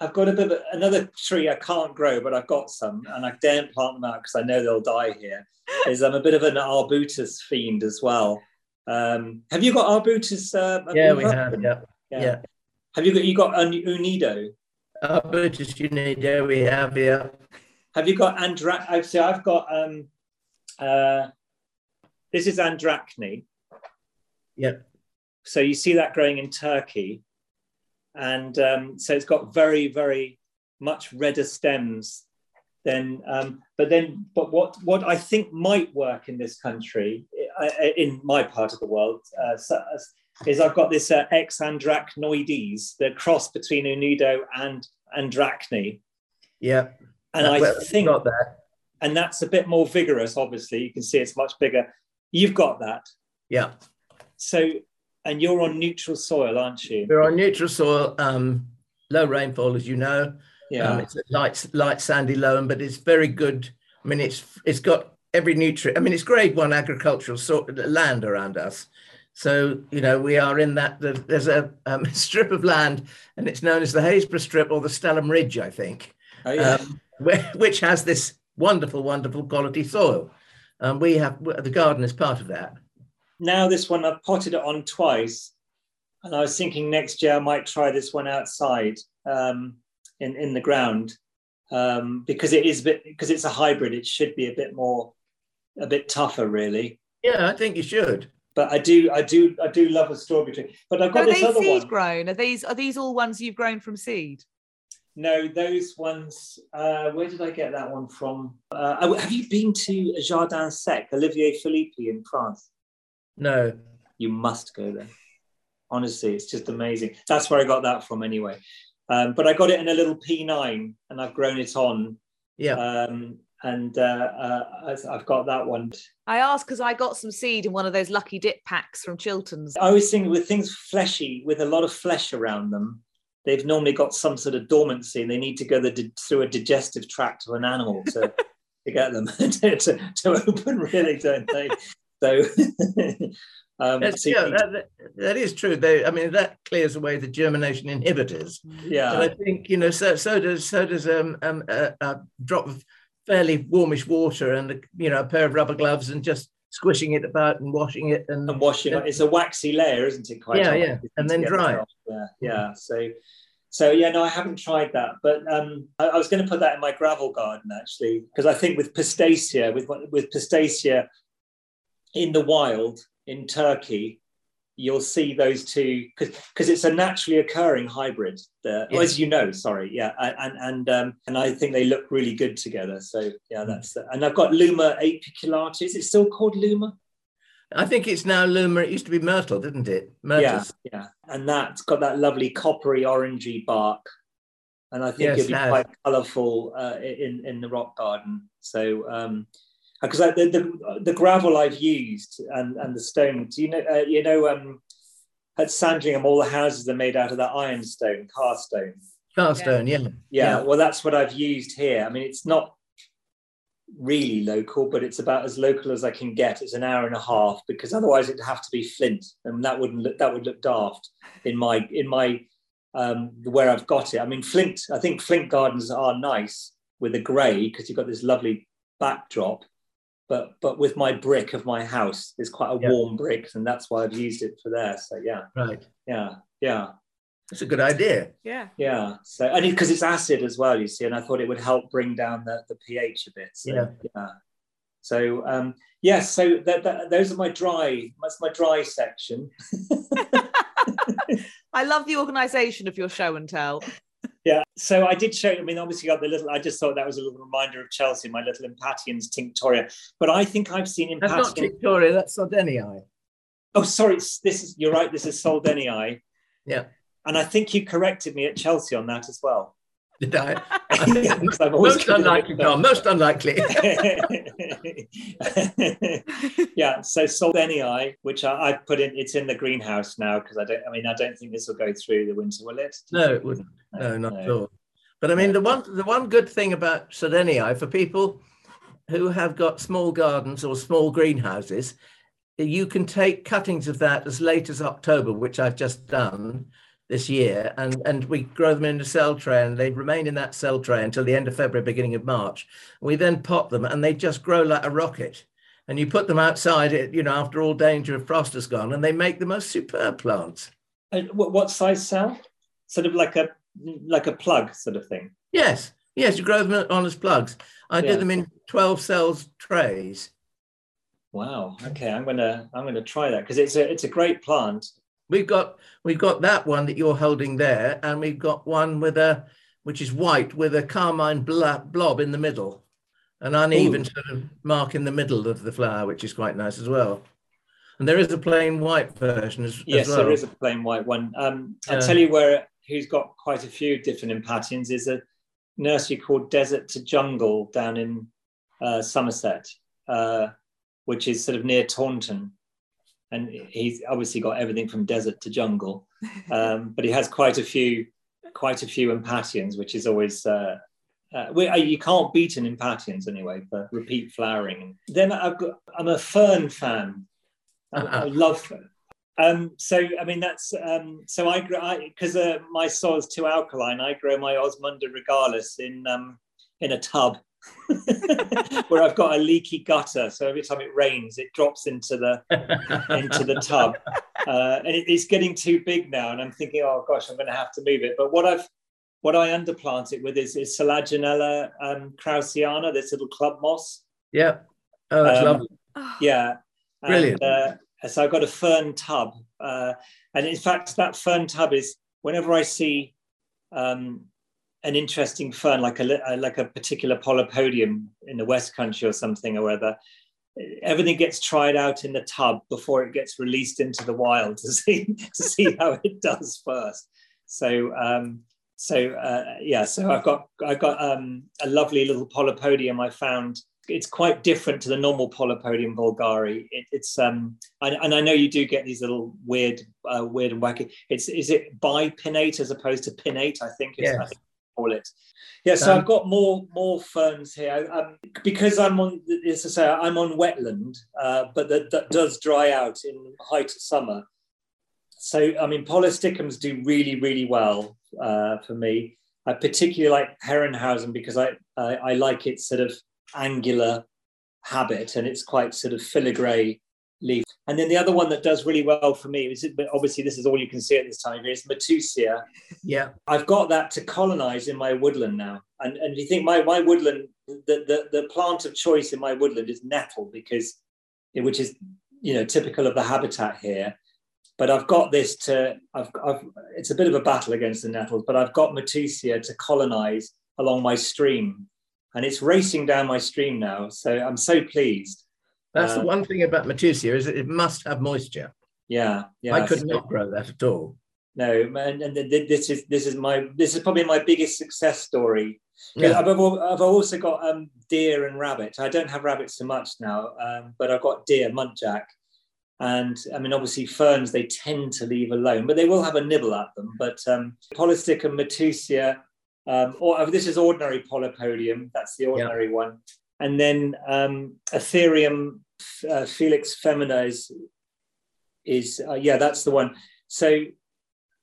[SPEAKER 3] I've got a bit of another tree I can't grow, but I've got some, and I daren't plant them out because I know they'll die here. Is I'm a bit of an arbutus fiend as well. Um, have you got arbutus? Uh,
[SPEAKER 2] yeah, we have. Yeah. yeah. yeah,
[SPEAKER 3] Have you got you got un, unedo?
[SPEAKER 2] Arbutus unedo, we have. Yeah.
[SPEAKER 3] Have you got andra? So I've got. Um, uh, this is andrachne.
[SPEAKER 2] Yep.
[SPEAKER 3] So you see that growing in Turkey and um, so it's got very very much redder stems than um, but then but what what I think might work in this country uh, in my part of the world uh, is I've got this uh, Exandrachnoides the cross between Unedo and Andrachne
[SPEAKER 2] yeah.
[SPEAKER 3] And I well, think got that and that's a bit more vigorous obviously. You can see it's much bigger. You've got that.
[SPEAKER 2] Yeah.
[SPEAKER 3] So and you're on neutral soil, aren't you?
[SPEAKER 2] We're on neutral soil, um, low rainfall, as you know.
[SPEAKER 3] Yeah. Um,
[SPEAKER 2] it's a light, light sandy loam, but it's very good. I mean, it's it's got every nutrient. I mean, it's grade one agricultural sort land around us. So you know we are in that. There's a um, strip of land, and it's known as the Happisburgh Strip or the Stalham Ridge, I think,
[SPEAKER 3] oh, yeah. um,
[SPEAKER 2] which has this wonderful, wonderful quality soil. Um, we have the garden is part of that.
[SPEAKER 3] Now this one I've potted it on twice, and I was thinking next year I might try this one outside um, in in the ground um, because it is a bit because it's a hybrid. It should be a bit more, a bit tougher, really.
[SPEAKER 2] Yeah, I think you should.
[SPEAKER 3] But I do, I do, I do love a strawberry tree. But I've got
[SPEAKER 1] Are
[SPEAKER 3] this
[SPEAKER 1] these
[SPEAKER 3] other
[SPEAKER 1] seed
[SPEAKER 3] one.
[SPEAKER 1] grown? Are these are these all ones you've grown from seed?
[SPEAKER 3] No, those ones. Uh, where did I get that one from? Uh, oh, have you been to Jardin Sec, Olivier Filippi in France?
[SPEAKER 2] No.
[SPEAKER 3] You must go there. Honestly, it's just amazing. That's where I got that from, anyway. Um, but I got it in a little P9, and I've grown it on.
[SPEAKER 2] Yeah.
[SPEAKER 3] Um, and uh, uh, I've got that one.
[SPEAKER 1] I asked because I got some seed in one of those lucky dip packs from Chiltern's.
[SPEAKER 3] I always think with things fleshy, with a lot of flesh around them, they've normally got some sort of dormancy and they need to go the, through a digestive tract of an animal to, to get them to, to, to open, really, don't they? So, um,
[SPEAKER 2] That's,
[SPEAKER 3] so you
[SPEAKER 2] yeah,
[SPEAKER 3] need-
[SPEAKER 2] that, that- is true. They, I mean, that clears away the germination inhibitors.
[SPEAKER 3] yeah.
[SPEAKER 2] And I think you know, so so does so does um, um a, a drop of fairly warmish water and a, you know a pair of rubber gloves and just squishing it about and washing it and
[SPEAKER 3] and washing it. It's a waxy layer, isn't it? Quite
[SPEAKER 2] Yeah,
[SPEAKER 3] often?
[SPEAKER 2] yeah, and then dry
[SPEAKER 3] that
[SPEAKER 2] it.
[SPEAKER 3] off. Yeah, yeah. So, so yeah, no, I haven't tried that, but um, I, I was going to put that in my gravel garden actually, because I think with pistacia, with with pistacia in the wild in Turkey, you'll see those two because it's a naturally occurring hybrid. The,
[SPEAKER 2] Yeah.
[SPEAKER 3] as you know, sorry, yeah, and and um, and I think they look really good together. So yeah,
[SPEAKER 2] Mm.
[SPEAKER 3] that's and I've got Luma apiculatus. Is it still called Luma?
[SPEAKER 2] I think it's now Luma. It used to be Myrtle, didn't it? Myrtle.
[SPEAKER 3] Yeah, yeah, and that's got that lovely coppery orangey bark, and I think
[SPEAKER 2] Yes,
[SPEAKER 3] it'll be quite colourful uh, in in the rock garden. So, um, because the, the the gravel I've used and and the stone, do you know uh, you know um, at Sandringham all the houses are made out of that ironstone, cast stone.
[SPEAKER 2] Carstone, yeah.
[SPEAKER 3] Yeah, well, that's what I've used here. I mean, it's not really local, but it's about as local as I can get. It's an hour and a half because otherwise it'd have to be Flint, and that wouldn't look, that would look daft in my in my um, where I've got it. I mean, Flint. I think Flint gardens are nice with the grey because you've got this lovely backdrop. But but with my brick of my house, it's quite a
[SPEAKER 2] Yeah.
[SPEAKER 3] warm brick, and that's why I've used it for there. So yeah,
[SPEAKER 2] Right.
[SPEAKER 3] yeah, yeah.
[SPEAKER 2] That's a good idea.
[SPEAKER 1] Yeah.
[SPEAKER 3] Yeah. So and because it's acid as well, you see, and I thought it would help bring down the, the pH a bit. So,
[SPEAKER 2] Yeah.
[SPEAKER 3] yeah. So um, yes, so that, that, those are my dry. That's my dry section.
[SPEAKER 1] I love the organisation of your show and tell.
[SPEAKER 3] Yeah. So I did show. I mean, obviously, got the little. I just thought that was a little reminder of Chelsea, my little Impatiens tinctoria. But I think I've seen
[SPEAKER 2] That's not
[SPEAKER 3] Impatiens.
[SPEAKER 2] Victoria. That's Sodenii.
[SPEAKER 3] Oh, sorry. it's- This is. You're right. This is Sodenii.
[SPEAKER 2] Yeah.
[SPEAKER 3] And I think you corrected me at Chelsea on that as well.
[SPEAKER 2] Did I?
[SPEAKER 3] Always
[SPEAKER 2] most
[SPEAKER 3] given it a
[SPEAKER 2] unlikely, Tom. Most unlikely.
[SPEAKER 3] yeah, so Sodenii, which I, I put in, it's in the greenhouse now because I don't. I mean, I don't think this will go through the winter, will it?
[SPEAKER 2] No, it wouldn't. No, not at all. But I mean, the one the one good thing about Sodenii for people who have got small gardens or small greenhouses, you can take cuttings of that as late as October, which I've just done this year, and and we grow them in a cell tray, and they remain in that cell tray until the end of February, beginning of March. We then pot them, and they just grow like a rocket. And you put them outside, it you know, after all danger of frost has gone, and they make the most superb plants.
[SPEAKER 3] And what, what size cell? Sort of like a like a plug sort of thing.
[SPEAKER 2] Yes, yes, you grow them on as plugs. I
[SPEAKER 3] Yeah.
[SPEAKER 2] do them in 12 cells trays.
[SPEAKER 3] Wow. Okay, I'm gonna I'm gonna try that because it's a it's a great plant.
[SPEAKER 2] We've got we've got that one that you're holding there, and we've got one with a which is white with a carmine blob in the middle, an uneven
[SPEAKER 3] Ooh.
[SPEAKER 2] sort of mark in the middle of the flower, which is quite nice as well. And there is a plain white version as,
[SPEAKER 3] Yes,
[SPEAKER 2] as well.
[SPEAKER 3] there is a plain white one. Um, I'll tell you where who's got quite a few different impatiens is a nursery called Desert to Jungle down in uh, Somerset, uh, which is sort of near Taunton. And he's obviously got everything from desert to jungle, um, but he has quite a few, quite a few impatiens, which is always uh, uh, well, you can't beat an impatiens anyway for repeat flowering. Then I've got I'm a fern fan. I, I love fern. Um, so I mean that's um, so I grow because uh, my is too alkaline. I grow my Osmunda regalis in um, in a tub where I've got a leaky gutter. So every time it rains, it drops into the into the tub, uh, and it, it's getting too big now. And I'm thinking, oh gosh, I'm going to have to move it. But what I've what I underplant it with is, is Selaginella um, kraussiana, this little club moss.
[SPEAKER 2] Yeah. Oh, that's um, lovely.
[SPEAKER 3] Yeah.
[SPEAKER 2] Brilliant.
[SPEAKER 3] And, uh, so I've got a fern tub. Uh, and in fact, that fern tub is whenever I see um, an interesting fern, like a uh, like a particular polypodium in the West Country or something or other, everything gets tried out in the tub before it gets released into the wild to see to see how it does first. So um, so uh, yeah, so I've got I've got um, a lovely little polypodium I found. It's quite different to the normal Polypodium vulgare. It, it's um, I, and I know you do get these little weird, uh, weird and wacky. It's is it bipinnate as opposed to pinnate? I think it's yes. Call it. Yeah, so um, I've got more more ferns here um, because I'm on. As I say, I'm on wetland, uh, but that, that does dry out in height of summer. So I mean, polystichums do really really well uh, for me. I particularly like Herrenhausen because I, I, I like its sort of angular habit and it's quite sort of filigree leaf. And then the other one that does really well for me is, obviously this is all you can see at this time of year, is Matteuccia.
[SPEAKER 2] Yeah.
[SPEAKER 3] I've got that to colonize in my woodland now. And, and if you think my, my woodland, the, the, the plant of choice in my woodland is nettle because, it, which is, you know, typical of the habitat here but I've got this to, I've, I've, it's a bit of a battle against the nettles, but I've got Matteuccia to colonize along my stream. And it's racing down my stream now. So I'm so pleased.
[SPEAKER 2] That's the uh, one thing about Matteuccia is it must have moisture.
[SPEAKER 3] Yeah, yeah.
[SPEAKER 2] I could not grow that at all.
[SPEAKER 3] No, and, and this is this is my this is probably my biggest success story. Yeah. I've, I've also got um, deer and rabbit. I don't have rabbits so much now, um, but I've got deer, muntjac, and I mean, obviously, ferns they tend to leave alone, but they will have a nibble at them. But um, matteuccia, um, or oh, this is ordinary Polypodium, that's the ordinary yeah. one. And then um, Athyrium uh, filix-femina is, is uh, yeah, that's the one. So,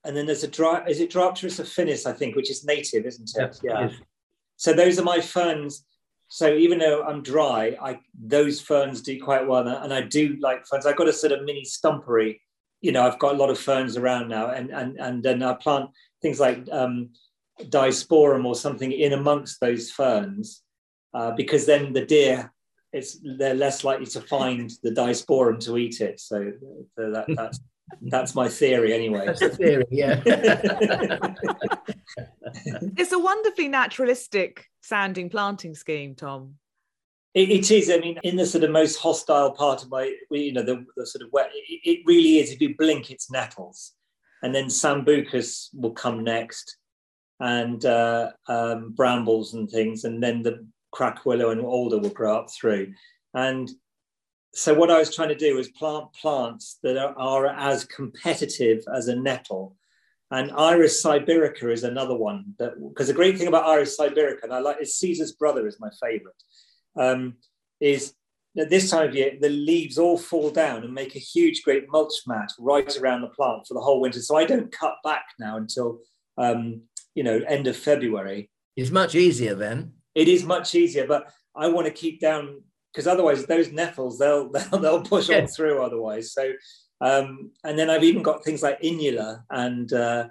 [SPEAKER 3] and then there's a dry, is it Dryopteris affinis, I think, which is native, isn't it?
[SPEAKER 2] yeah.
[SPEAKER 3] So those are my ferns so even though I'm dry, I those ferns do quite well, and I do like ferns. I've got a sort of mini stumpery. You know, I've got a lot of ferns around now, and and and then I plant things like um, disporum or something in amongst those ferns, uh, because then the deer, it's they're less likely to find the disporum to eat it. So, so that, that's that's my theory anyway.
[SPEAKER 2] That's the theory, yeah.
[SPEAKER 1] it's a wonderfully naturalistic sounding planting scheme, Tom.
[SPEAKER 3] It, it is. I mean, in the sort of most hostile part of my, you know, the, the sort of wet, it, it, really is. If you blink, it's nettles. And then Sambucus will come next and uh, um, brambles and things. And then the crack willow and alder will grow up through. And so what I was trying to do was plant plants that are, are as competitive as a nettle. And Iris sibirica is another one that because the great thing about Iris sibirica, and I like is Caesar's brother is my favorite, um, is that this time of year the leaves all fall down and make a huge great mulch mat right around the plant for the whole winter. So I don't cut back now until um, you know end of February.
[SPEAKER 2] It's much easier then.
[SPEAKER 3] It is much easier, but I want to keep down because otherwise those nettles they'll they'll, they'll push on through otherwise. So um, and then I've even got things like inula and uh,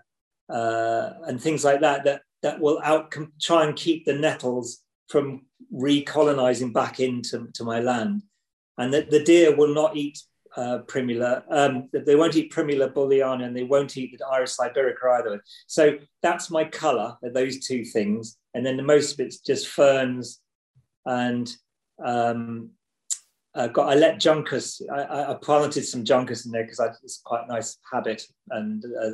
[SPEAKER 3] uh, and things like that that that will out try and keep the nettles from recolonizing back into to my land. And that the deer will not eat uh, primula. Um, they won't eat primula bulleyana and they won't eat the iris sibirica either. So that's my color, those two things. And then the most of it's just ferns and um, uh, got I let juncus. I, I, planted some juncus in there because it's quite a nice habit, and uh,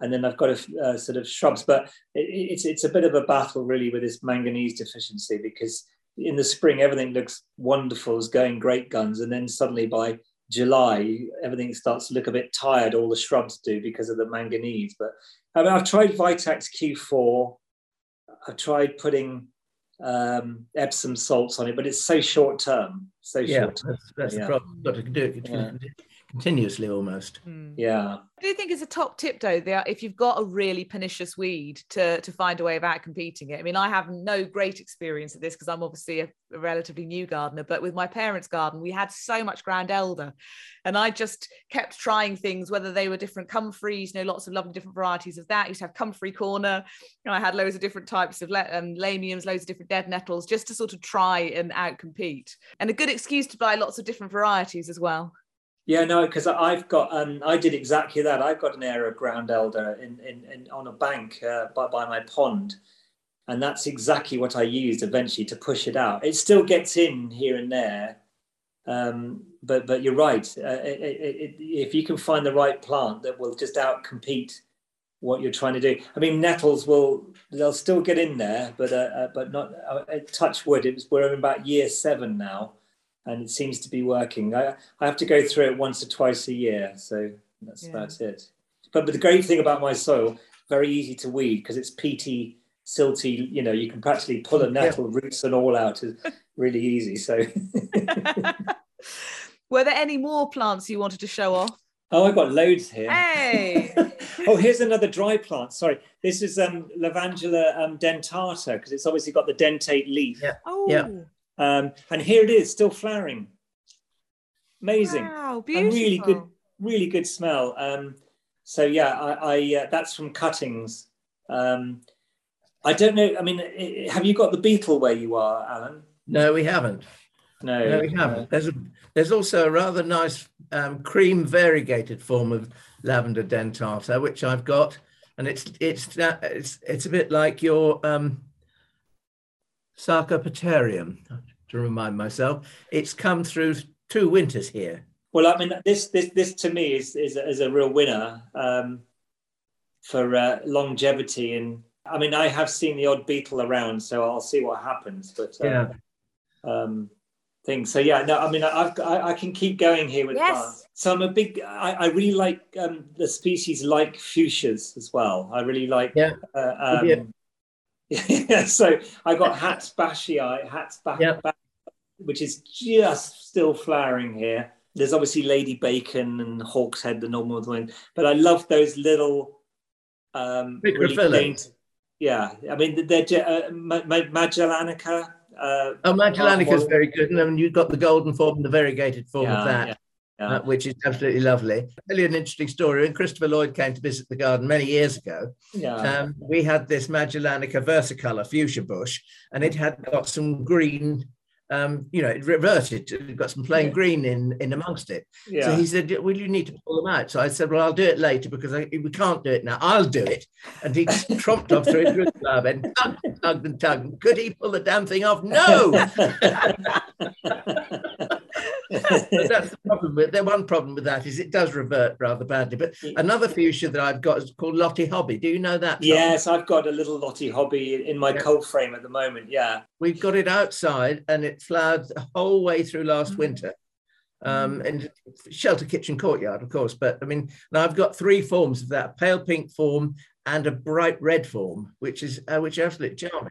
[SPEAKER 3] and then I've got a uh, sort of shrubs. But it, it's it's a bit of a battle really with this manganese deficiency because in the spring everything looks wonderful, is going great guns, and then suddenly by July everything starts to look a bit tired. All the shrubs do because of the manganese. But I mean, I've tried Vitax Q4. I've tried putting um, Epsom salts on it, but it's so short term. So
[SPEAKER 2] yeah,
[SPEAKER 3] short
[SPEAKER 2] term. That's, that's yeah. the problem. You've got to do it. Yeah. Continuously almost.
[SPEAKER 3] Mm. Yeah.
[SPEAKER 1] I do think it's a top tip though, if you've got a really pernicious weed to, to find a way of out competing it. I mean, I have no great experience of this because I'm obviously a, a, relatively new gardener, but with my parents' garden, we had so much ground elder and I just kept trying things, whether they were different comfreys, you know, lots of lovely different varieties of that. I used to have comfrey corner. You know, I had loads of different types of le- um, lamiums, loads of different dead nettles, just to sort of try and out compete. And a good excuse to buy lots of different varieties as well.
[SPEAKER 3] Yeah, no, because I've got, um, I did exactly that. I've got an area of ground elder in, in, in on a bank uh, by, by my pond. And that's exactly what I used eventually to push it out. It still gets in here and there. Um, but but you're right. Uh, it, it, it, if you can find the right plant that will just out compete what you're trying to do. I mean, nettles will they'll still get in there, but uh, uh, but not uh, touch wood. It was we're in about year seven now, and it seems to be working. I, I have to go through it once or twice a year, so that's yeah. that's it. But, but the great thing about my soil, very easy to weed because it's peaty, silty. You know, you can practically pull a nettle, yeah. roots and all out. is really easy. So,
[SPEAKER 1] were there any more plants you wanted to show off?
[SPEAKER 3] Oh, I've got loads here.
[SPEAKER 1] Hey!
[SPEAKER 3] oh, here's another dry plant. Sorry, this is um, Lavandula um, dentata because it's obviously got the dentate leaf.
[SPEAKER 2] Yeah. Oh. Yeah.
[SPEAKER 3] Um, and here it is, still flowering. Amazing.
[SPEAKER 1] Wow, beautiful.
[SPEAKER 3] A really good, really good smell. Um, so yeah, I, I uh, that's from cuttings. Um, I don't know. I mean, have you got the beetle where you are, Alan?
[SPEAKER 2] No, we haven't.
[SPEAKER 3] No,
[SPEAKER 2] no we haven't. There's a, there's also a rather nice um, cream variegated form of lavender dentata, which I've got, and it's it's it's it's a bit like your um, Sarcopoterium, to remind myself. It's come through two winters here.
[SPEAKER 3] Well, I mean, this this this to me is is, is a real winner um, for uh, longevity. And I mean, I have seen the odd beetle around, so I'll see what happens. But uh,
[SPEAKER 2] yeah.
[SPEAKER 3] Um, things. So yeah, no, I mean, I've I, I can keep going here with yes. plants. So I'm a big. I, I really like um, the species like fuchsias as well. I really like.
[SPEAKER 2] Yeah.
[SPEAKER 3] Uh, um, yeah. so I got hatschbachii, Hats Bash,
[SPEAKER 2] yep.
[SPEAKER 3] which is just still flowering here. There's obviously Lady Bacon and Hawkshead, the normal one, but I love those little um,
[SPEAKER 2] really
[SPEAKER 3] Yeah, I mean they're uh, Magellanica. Uh,
[SPEAKER 2] oh, Magellanica is very good, and then you've got the golden form, and the variegated form
[SPEAKER 3] yeah,
[SPEAKER 2] of that.
[SPEAKER 3] Yeah.
[SPEAKER 2] Yeah. Uh, which is absolutely lovely. You an interesting story. When Christopher Lloyd came to visit the garden many years ago,
[SPEAKER 3] yeah.
[SPEAKER 2] um, we had this Magellanica versicolor fuchsia bush, and it had got some green. Um, you know, it reverted. It got some plain yeah. green in in amongst it.
[SPEAKER 3] Yeah.
[SPEAKER 2] So he said, "Well, you need to pull them out." So I said, "Well, I'll do it later because I, we can't do it now. I'll do it." And he tromped off through his club and tugged and tugged and tugged. Could he pull the damn thing off? No. that's the problem with the one problem with that is it does revert rather badly. But another fuchsia that I've got is called Lottie Hobby. Do you know that?
[SPEAKER 3] Yes, I've got a little Lottie Hobby in my yeah. cold frame at the moment. Yeah,
[SPEAKER 2] we've got it outside and it flowered the whole way through last mm. winter. Um, and shelter kitchen courtyard, of course. But I mean, now I've got three forms of that: pale pink form and a bright red form, which is uh, which are absolutely charming.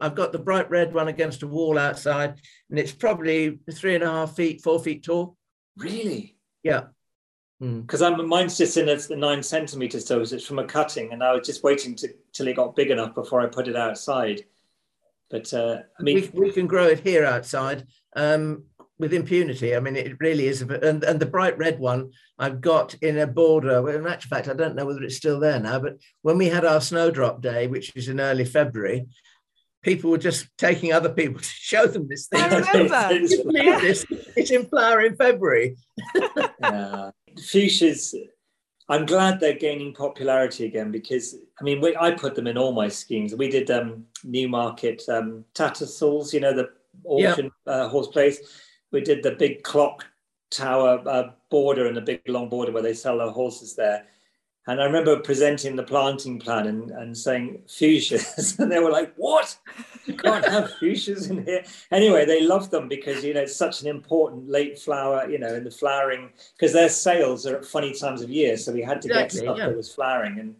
[SPEAKER 2] I've got the bright red one against a wall outside, and it's probably three and a half feet, four feet tall.
[SPEAKER 3] Really?
[SPEAKER 2] Yeah.
[SPEAKER 3] Because hmm. I'm mine's just in at nine centimeters, so it's from a cutting, and I was just waiting to, till it got big enough before I put it outside. But uh, I mean,
[SPEAKER 2] we, we, can grow it here outside um, with impunity. I mean, it really is. And, and the bright red one I've got in a border. Well, in actual fact, I don't know whether it's still there now. But when we had our snowdrop day, which is in early February, people were just taking other people to show them this thing.
[SPEAKER 1] I remember.
[SPEAKER 2] this? It's in flower in February.
[SPEAKER 3] yeah. Fuchsias, I'm glad they're gaining popularity again because, I mean, we, I put them in all my schemes. We did um, Newmarket um, Tattersalls, you know, the auction yep. uh, horse place. We did the big clock tower uh, border and the big long border where they sell their horses there. And I remember presenting the planting plan and, and saying fuchsias, and they were like, "What? You can't have fuchsias in here." Anyway, they love them because you know it's such an important late flower, you know, in the flowering because their sales are at funny times of year, so we had to exactly, get stuff yeah. that was flowering. And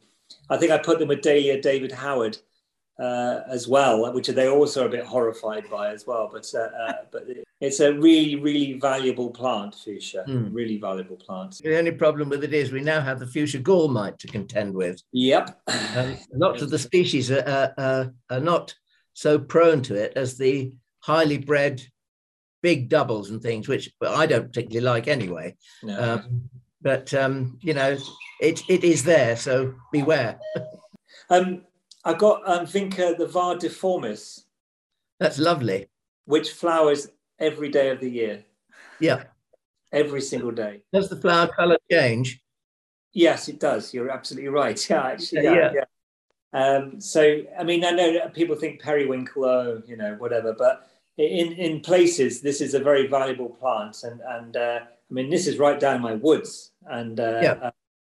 [SPEAKER 3] I think I put them with Dahlia David Howard uh, as well, which they also are a bit horrified by as well. But uh, uh, but it's a really, really valuable plant, fuchsia.
[SPEAKER 2] Mm.
[SPEAKER 3] Really valuable plant.
[SPEAKER 2] The only problem with it is we now have the fuchsia gall mite to contend with.
[SPEAKER 3] Yep.
[SPEAKER 2] Um, lots of the species are, are, are, are not so prone to it as the highly bred big doubles and things, which I don't particularly like anyway.
[SPEAKER 3] No.
[SPEAKER 2] Um, but um, you know, it it is there, so beware.
[SPEAKER 3] Um, I got um, Vinca the var difformis,
[SPEAKER 2] That's lovely.
[SPEAKER 3] which flowers every day of the year,
[SPEAKER 2] Yeah.
[SPEAKER 3] every single day.
[SPEAKER 2] Does the flower colour change?
[SPEAKER 3] Yes, it does. You're absolutely right. Yeah, actually,
[SPEAKER 2] Yeah,
[SPEAKER 3] yeah.
[SPEAKER 2] yeah.
[SPEAKER 3] Um, so, I mean, I know that people think periwinkle, oh, you know, whatever, but in in places, this is a very valuable plant, and and uh, I mean, this is right down my woods, and uh,
[SPEAKER 2] Yeah.
[SPEAKER 3] uh,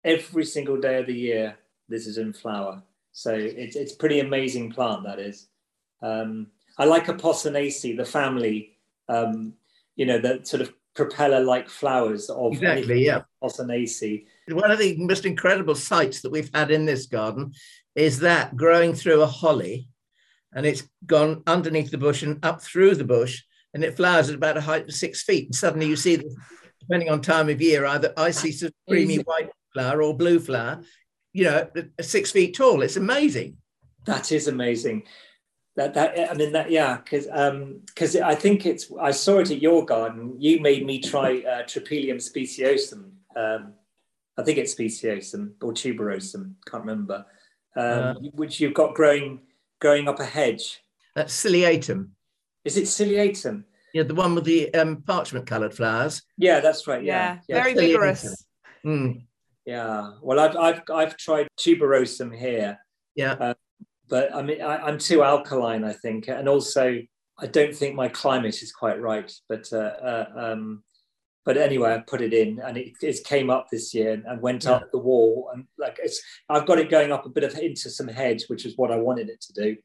[SPEAKER 3] every single day of the year, this is in flower. So it's it's pretty amazing plant that is. Um, I like Apocynaceae, the family, um, you know, the sort of propeller-like flowers of
[SPEAKER 2] Exactly, yeah.
[SPEAKER 3] Apocynaceae.
[SPEAKER 2] One of the most incredible sights that we've had in this garden is that growing through a holly, and it's gone underneath the bush and up through the bush, and it flowers at about a height of six feet. And suddenly you see, the, depending on time of year, either I see of creamy white flower or blue flower, you know, six feet tall. It's amazing.
[SPEAKER 3] That is amazing. That that I mean that yeah because um because I think it's I saw it at your garden. You made me try uh, Tropaeolum speciosum. Um, I think it's speciosum or tuberosum. Can't remember. Um,
[SPEAKER 2] Uh.
[SPEAKER 3] which you've got growing growing up a hedge.
[SPEAKER 2] That's ciliatum.
[SPEAKER 3] Is it ciliatum?
[SPEAKER 2] Yeah, the one with the um, parchment coloured flowers.
[SPEAKER 3] Yeah, that's right.
[SPEAKER 4] Yeah,
[SPEAKER 3] Yeah, yeah.
[SPEAKER 4] very
[SPEAKER 2] Ciliatum.
[SPEAKER 4] vigorous.
[SPEAKER 2] Mm,
[SPEAKER 3] yeah. Well, I've I've I've tried tuberosum here.
[SPEAKER 2] yeah,
[SPEAKER 3] but I mean, I, I'm too alkaline, I think, and also I don't think my climate is quite right. But uh, uh, um, but anyway, I put it in, and it, it came up this year and, and went
[SPEAKER 2] Yeah.
[SPEAKER 3] up the wall, and like it's, I've got it going up a bit of into some hedge, which is what I wanted it to do.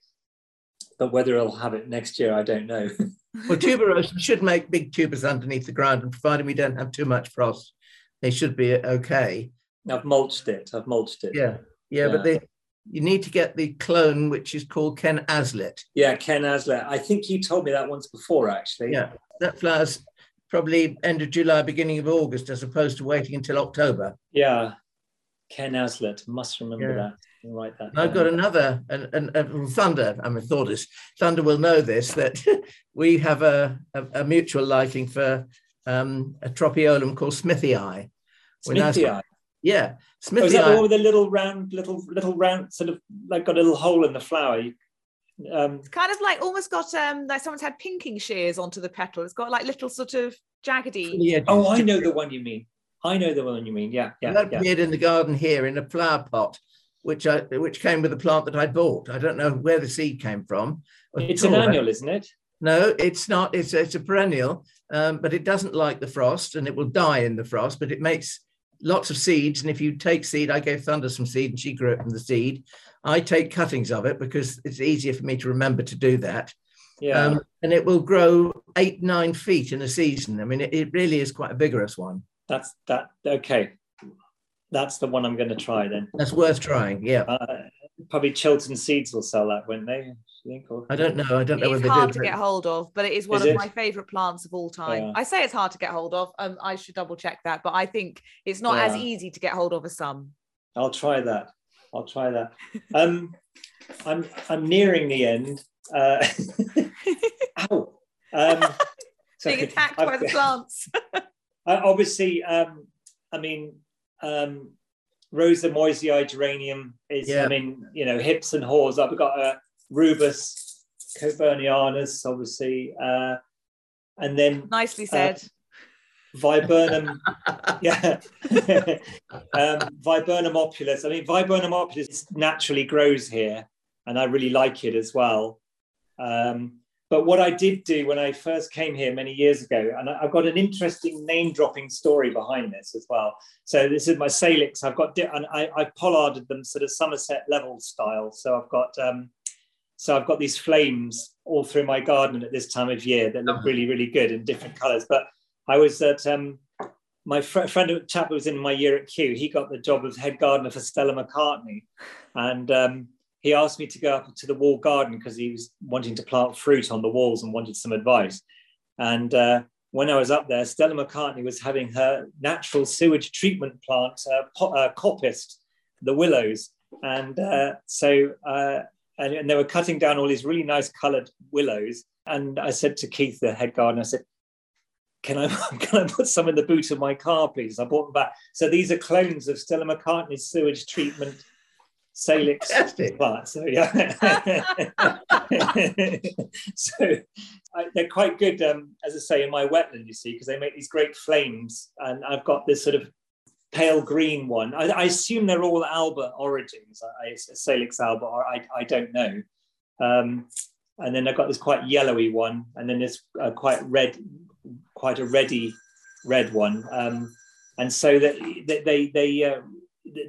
[SPEAKER 3] But whether I'll have it next year, I don't know.
[SPEAKER 2] Well, tuberosum should make big tubers underneath the ground, and provided we don't have too much frost, they should be okay.
[SPEAKER 3] I've mulched it. I've mulched it.
[SPEAKER 2] Yeah, yeah, but
[SPEAKER 3] Yeah.
[SPEAKER 2] they, you need to get the clone, which is called Ken Aslet.
[SPEAKER 3] Yeah, Ken Aslet. I think you told me that once before, actually.
[SPEAKER 2] Yeah, that flowers probably end of July, beginning of August, as opposed to waiting until October.
[SPEAKER 3] Yeah. Ken Aslet. Must remember
[SPEAKER 2] Yeah.
[SPEAKER 3] that. Write that.
[SPEAKER 2] I've got another, and, and, and Thunder, I mean, Thordis, Thunder will know this, that we have a, a, a mutual liking for um, a tropaeolum called smithii. We're
[SPEAKER 3] Smithy.
[SPEAKER 2] Yeah,
[SPEAKER 3] Oh, is that the one with the little round, little, little round, sort of like got a little hole in the flower? You- Um,
[SPEAKER 4] It's kind of like almost got um like someone's had pinking shears onto the petal. It's got like little sort of jaggedy.
[SPEAKER 2] Yeah,
[SPEAKER 3] oh, I know the one you mean. I know the one you mean. Yeah, yeah,
[SPEAKER 2] that
[SPEAKER 3] yeah.
[SPEAKER 2] appeared in the garden here in a flower pot, which I which came with a plant that I bought. I don't know where the seed came from.
[SPEAKER 3] It's an annual, isn't it?
[SPEAKER 2] No, it's not. It's it's a perennial, um, but it doesn't like the frost, and it will die in the frost. But it makes lots of seeds, and if you take seed, I gave Thunder some seed, and she grew it from the seed. I take cuttings of it because it's easier for me to remember to do that.
[SPEAKER 3] Yeah.
[SPEAKER 2] Um, and it will grow eight nine feet in a season. I mean, it, it really is quite a vigorous one.
[SPEAKER 3] That's that. Okay. That's the one I'm going to try then.
[SPEAKER 2] That's worth trying. Yeah,
[SPEAKER 3] Uh, probably Chiltern Seeds will sell that, won't they? I think. Or,
[SPEAKER 2] I don't know. I don't know
[SPEAKER 4] It's
[SPEAKER 2] whether
[SPEAKER 4] hard
[SPEAKER 2] they
[SPEAKER 4] to
[SPEAKER 2] do.
[SPEAKER 4] get hold of, but it is one
[SPEAKER 3] Is
[SPEAKER 4] of
[SPEAKER 3] it?
[SPEAKER 4] my favourite plants of all time.
[SPEAKER 3] Yeah.
[SPEAKER 4] I say it's hard to get hold of. Um, I should double check that, but I think it's not as easy to get hold of as some.
[SPEAKER 3] I'll try that. I'll try that. Um, I'm I'm nearing the end. Uh, ow. Um,
[SPEAKER 4] Being attacked by
[SPEAKER 3] I've-
[SPEAKER 4] the plants.
[SPEAKER 3] I- obviously, um, I mean, um, Rosa moyesii geranium is,
[SPEAKER 2] Yeah.
[SPEAKER 3] I mean, you know, hips and haws. I've got a Rubus cockburnianus, obviously, uh, and then
[SPEAKER 4] Nicely said.
[SPEAKER 3] Viburnum, yeah, um, Viburnum opulus. I mean, Viburnum opulus naturally grows here, and I really like it as well. Um, but what I did do when I first came here many years ago, and I've got an interesting name dropping story behind this as well. So this is my salix. I've got, and I, I pollarded them sort of Somerset level style. So I've got, um, so I've got these flames all through my garden at this time of year that look really, really good in different colours. But I was at um, my fr- friend, chap who was in my year at Kew. He got the job of head gardener for Stella McCartney, and um, he asked me to go up to the wall garden because he was wanting to plant fruit on the walls and wanted some advice. And uh, when I was up there, Stella McCartney was having her natural sewage treatment plant uh, po- uh, coppiced, the willows. And uh, so, uh, and, and, they were cutting down all these really nice colored willows. And I said to Keith, the head gardener, I said, can I, can I put some in the boot of my car, please? I brought them back. So these are clones of Stella McCartney's sewage treatment Salix plants. So yeah, so I, they're quite good, um, as I say, in my wetland. You see, because they make these great flames, and I've got this sort of pale green one. I, I assume they're all Alba origins. I, Salix alba, or I, I don't know. Um, and then I've got this quite yellowy one, and then there's uh, quite red, quite a reddy red one. Um, and so that they they, they uh,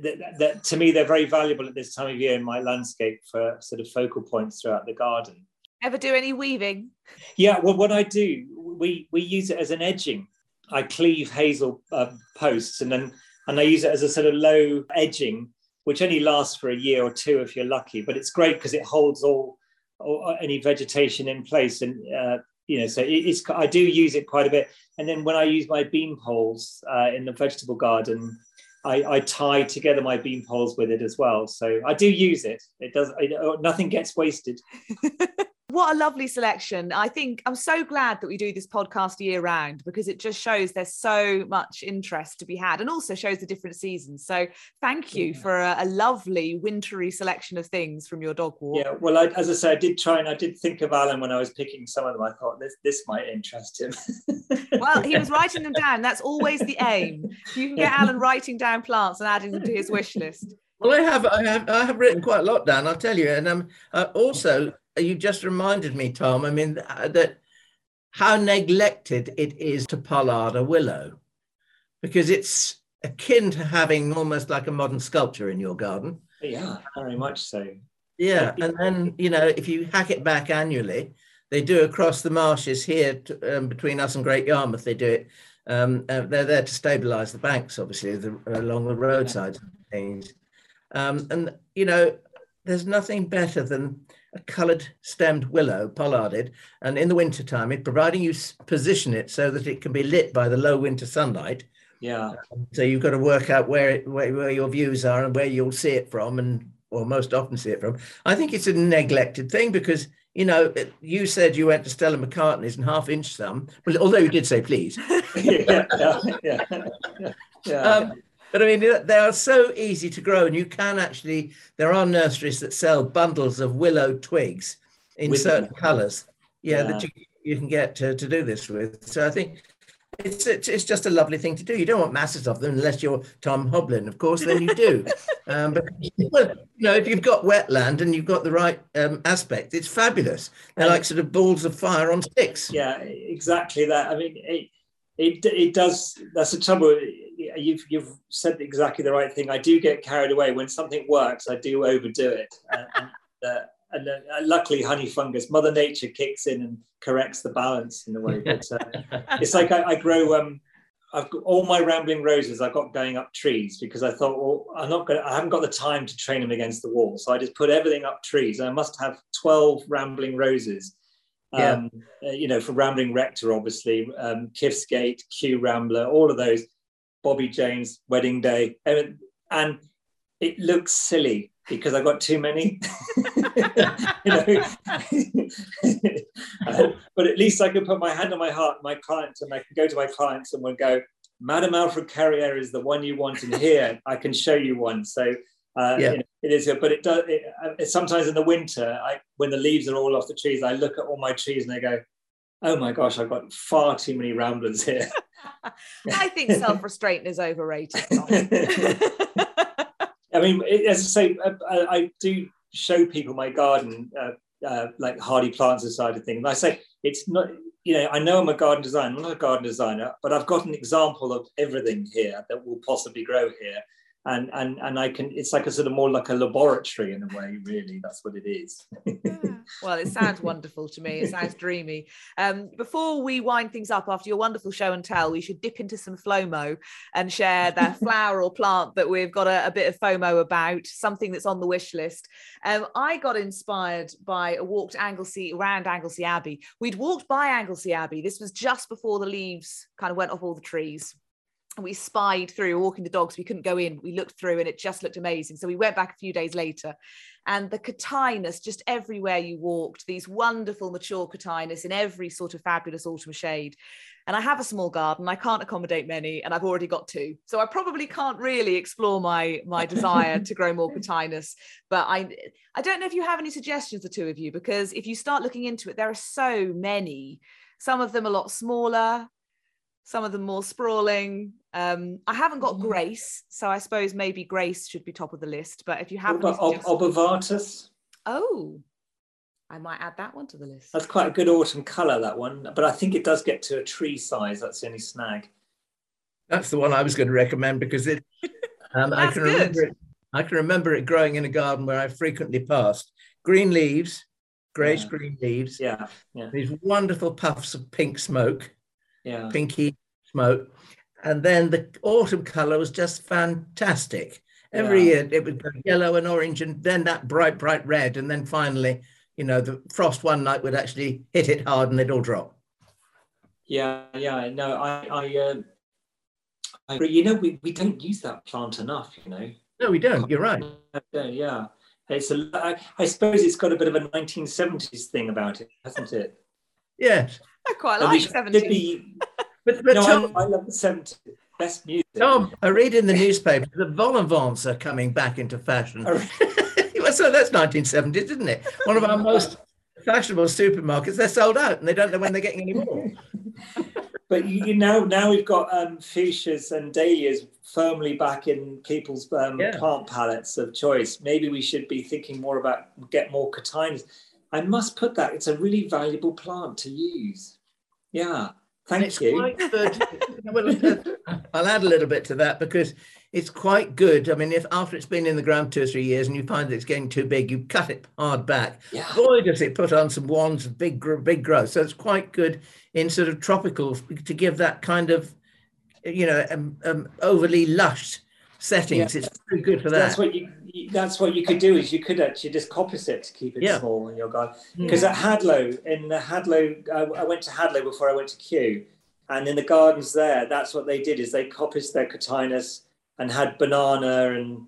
[SPEAKER 3] that, that, to me they're very valuable at this time of year in my landscape for sort of focal points throughout the garden.
[SPEAKER 4] Ever do any weaving?
[SPEAKER 3] Yeah, well, what I do, we we use it as an edging. I cleave hazel uh, posts and then and I use it as a sort of low edging, which only lasts for a year or two if you're lucky. But it's great because it holds all, all, any vegetation in place and. Uh, you know, so it's I do use it quite a bit, and then when I use my bean poles uh, in the vegetable garden, I, I, tie together my bean poles with it as well. So I do use it. It does. It, uh, nothing gets wasted.
[SPEAKER 4] What a lovely selection. I think I'm so glad that we do this podcast year round because it just shows there's so much interest to be had and also shows the different seasons. So thank you yeah. for a, a, lovely wintry selection of things from your dog walk.
[SPEAKER 3] Yeah, well, I, as I say, I did try and I did think of Alan when I was picking some of them. I thought this, this might interest him.
[SPEAKER 4] well, he was writing them down. That's always the aim. You can get Alan writing down plants and adding them to his wish list.
[SPEAKER 2] Well, I have, I have, I have written quite a lot down. I'll tell you, and um, uh, also you just reminded me, Tom. I mean uh, that how neglected it is to pollard a willow, because it's akin to having almost like a modern sculpture in your garden.
[SPEAKER 3] Yeah, very much so.
[SPEAKER 2] Yeah, and then you know if you hack it back annually, they do across the marshes here to, um, between us and Great Yarmouth. They do it. Um, uh, they're there to stabilise the banks, obviously, the, along the roadsides yeah. and things. Um, and you know, there's nothing better than a coloured stemmed willow, pollarded, and in the wintertime, it providing you position it so that it can be lit by the low winter sunlight.
[SPEAKER 3] Yeah.
[SPEAKER 2] Um, so you've got to work out where, it, where where your views are and where you'll see it from, and or most often see it from. I think it's a neglected thing because you know you said you went to Stella McCartney's and half inch some. Well, although you did say please. yeah, yeah, yeah. yeah. Um, but I mean, they are so easy to grow, and you can actually. There are nurseries that sell bundles of willow twigs in with certain colours. Yeah, yeah, that you, you can get to, to do this with. So I think it's, it's, it's just a lovely thing to do. You don't want masses of them unless you're Tom Hoblyn, of course. Then you do. um, but well, you know, if you've got wetland and you've got the right um, aspect, it's fabulous. They're like sort of balls of fire on sticks.
[SPEAKER 3] Yeah, exactly that. I mean, it it, it does. That's the trouble you've you've said exactly the right thing. I do get carried away when something works. I do overdo it, and, and, uh, and uh, luckily, honey fungus, Mother Nature kicks in and corrects the balance in a way. But uh, it's like I, I grow. Um, I've got all my rambling roses. I've got going up trees because I thought, well, I'm not going. I haven't got the time to train them against the wall, so I just put everything up trees. I must have twelve rambling roses. Um, uh, you know, for Rambling Rector, obviously, um, Kiftsgate, Kew Rambler, all of those Bobbie James wedding day, and, and it looks silly because I got too many. know, but at least I can put my hand on my heart, my clients, and I can go to my clients and we'll go, Madame Alfred Carrière is the one you want, and here I can show you one. So uh, yeah. You know, it is, but it does. It, uh, sometimes in the winter, I, when the leaves are all off the trees, I look at all my trees and I go, "Oh my gosh, I've got far too many ramblers here."
[SPEAKER 4] I think self-restraint is overrated.
[SPEAKER 3] I mean, as I say, I, I, do show people my garden, uh, uh, like hardy plants side of things. And I say it's not, you know, I know I'm a garden designer, I'm not a garden designer, but I've got an example of everything here that will possibly grow here. And and and I can. It's like a sort of more like a laboratory in a way. Really, that's what it is.
[SPEAKER 1] well, it sounds wonderful to me. It sounds dreamy. Um, before we wind things up after your wonderful show and tell, we should dip into some FOMO and share that flower or plant that we've got a, a, bit of FOMO about, something that's on the wish list. Um, I got inspired by a walk to Anglesey around Anglesey Abbey. We'd walked by Anglesey Abbey. This was just before the leaves kind of went off all the trees we spied through walking the dogs we couldn't go in we looked through and it just looked amazing. So we went back a few days later and the cotinus just everywhere you walked these wonderful mature cotinus in every sort of fabulous autumn shade. And i have a small garden i can't accommodate many and i've already got two. So i probably can't really explore my my desire to grow more cotinus but i i don't know if you have any suggestions the two of you because if you start looking into it there are so many. Some of them a lot smaller some of them more sprawling. Um, I haven't got. Grace, so I suppose maybe Grace should be top of the list. But if you have,
[SPEAKER 3] what about Obovata's?
[SPEAKER 1] Oh, I might add that one to the list.
[SPEAKER 3] That's quite a good autumn colour, that one. But I think it does get to a tree size. That's the only snag.
[SPEAKER 2] That's the one I was going to recommend because it. Um, I can good. remember it. I can remember it growing in a garden where I frequently passed. Green leaves, greyish yeah. green leaves.
[SPEAKER 3] Yeah, yeah.
[SPEAKER 2] These wonderful puffs of pink smoke
[SPEAKER 3] yeah.
[SPEAKER 2] pinky smoke. And then the autumn color was just fantastic. Every yeah. year it would go yellow and orange, and then that bright, bright red. And then finally, you know, the frost one night would actually hit it hard and they'd all drop.
[SPEAKER 3] Yeah, yeah. No, I, I, uh, I agree. You know, we, we don't use that plant enough, you know.
[SPEAKER 2] No, we don't. You're right.
[SPEAKER 3] Yeah. It's a, I, I suppose it's got a bit of a 1970s thing about it, hasn't it?
[SPEAKER 2] Yes.
[SPEAKER 1] I quite like 70s.
[SPEAKER 3] But, but no, Tom, I, I, love the 70s. Best music.
[SPEAKER 2] Tom, I read in the newspaper the vol are coming back into fashion. so that's 1970s, isn't it? One of our most fashionable supermarkets. They're sold out and they don't know when they're getting any more.
[SPEAKER 3] but you know, now we've got um, fuchsias and dahlias firmly back in people's um, yeah. plant palettes of choice. Maybe we should be thinking more about get more cotinus. I must put that. It's a really valuable plant to use. Yeah. Thank you.
[SPEAKER 2] I'll add a little bit to that because it's quite good. I mean, if after it's been in the ground two or three years and you find that it's getting too big, you cut it hard back.
[SPEAKER 3] Yeah.
[SPEAKER 2] Boy, does it put on some wands of big, big growth. So it's quite good in sort of tropical to give that kind of, you know, um, um, overly lush settings. Yeah. It's very good for that.
[SPEAKER 3] That's what you. That's what you code do is you could actually just coppice it to keep it yeah. small in your garden. Because mm. at Hadlow, in the Hadlow, I, I, went to Hadlow before I went to Kew, and in the gardens there, that's what they did is they coppiced their cotinus and had banana and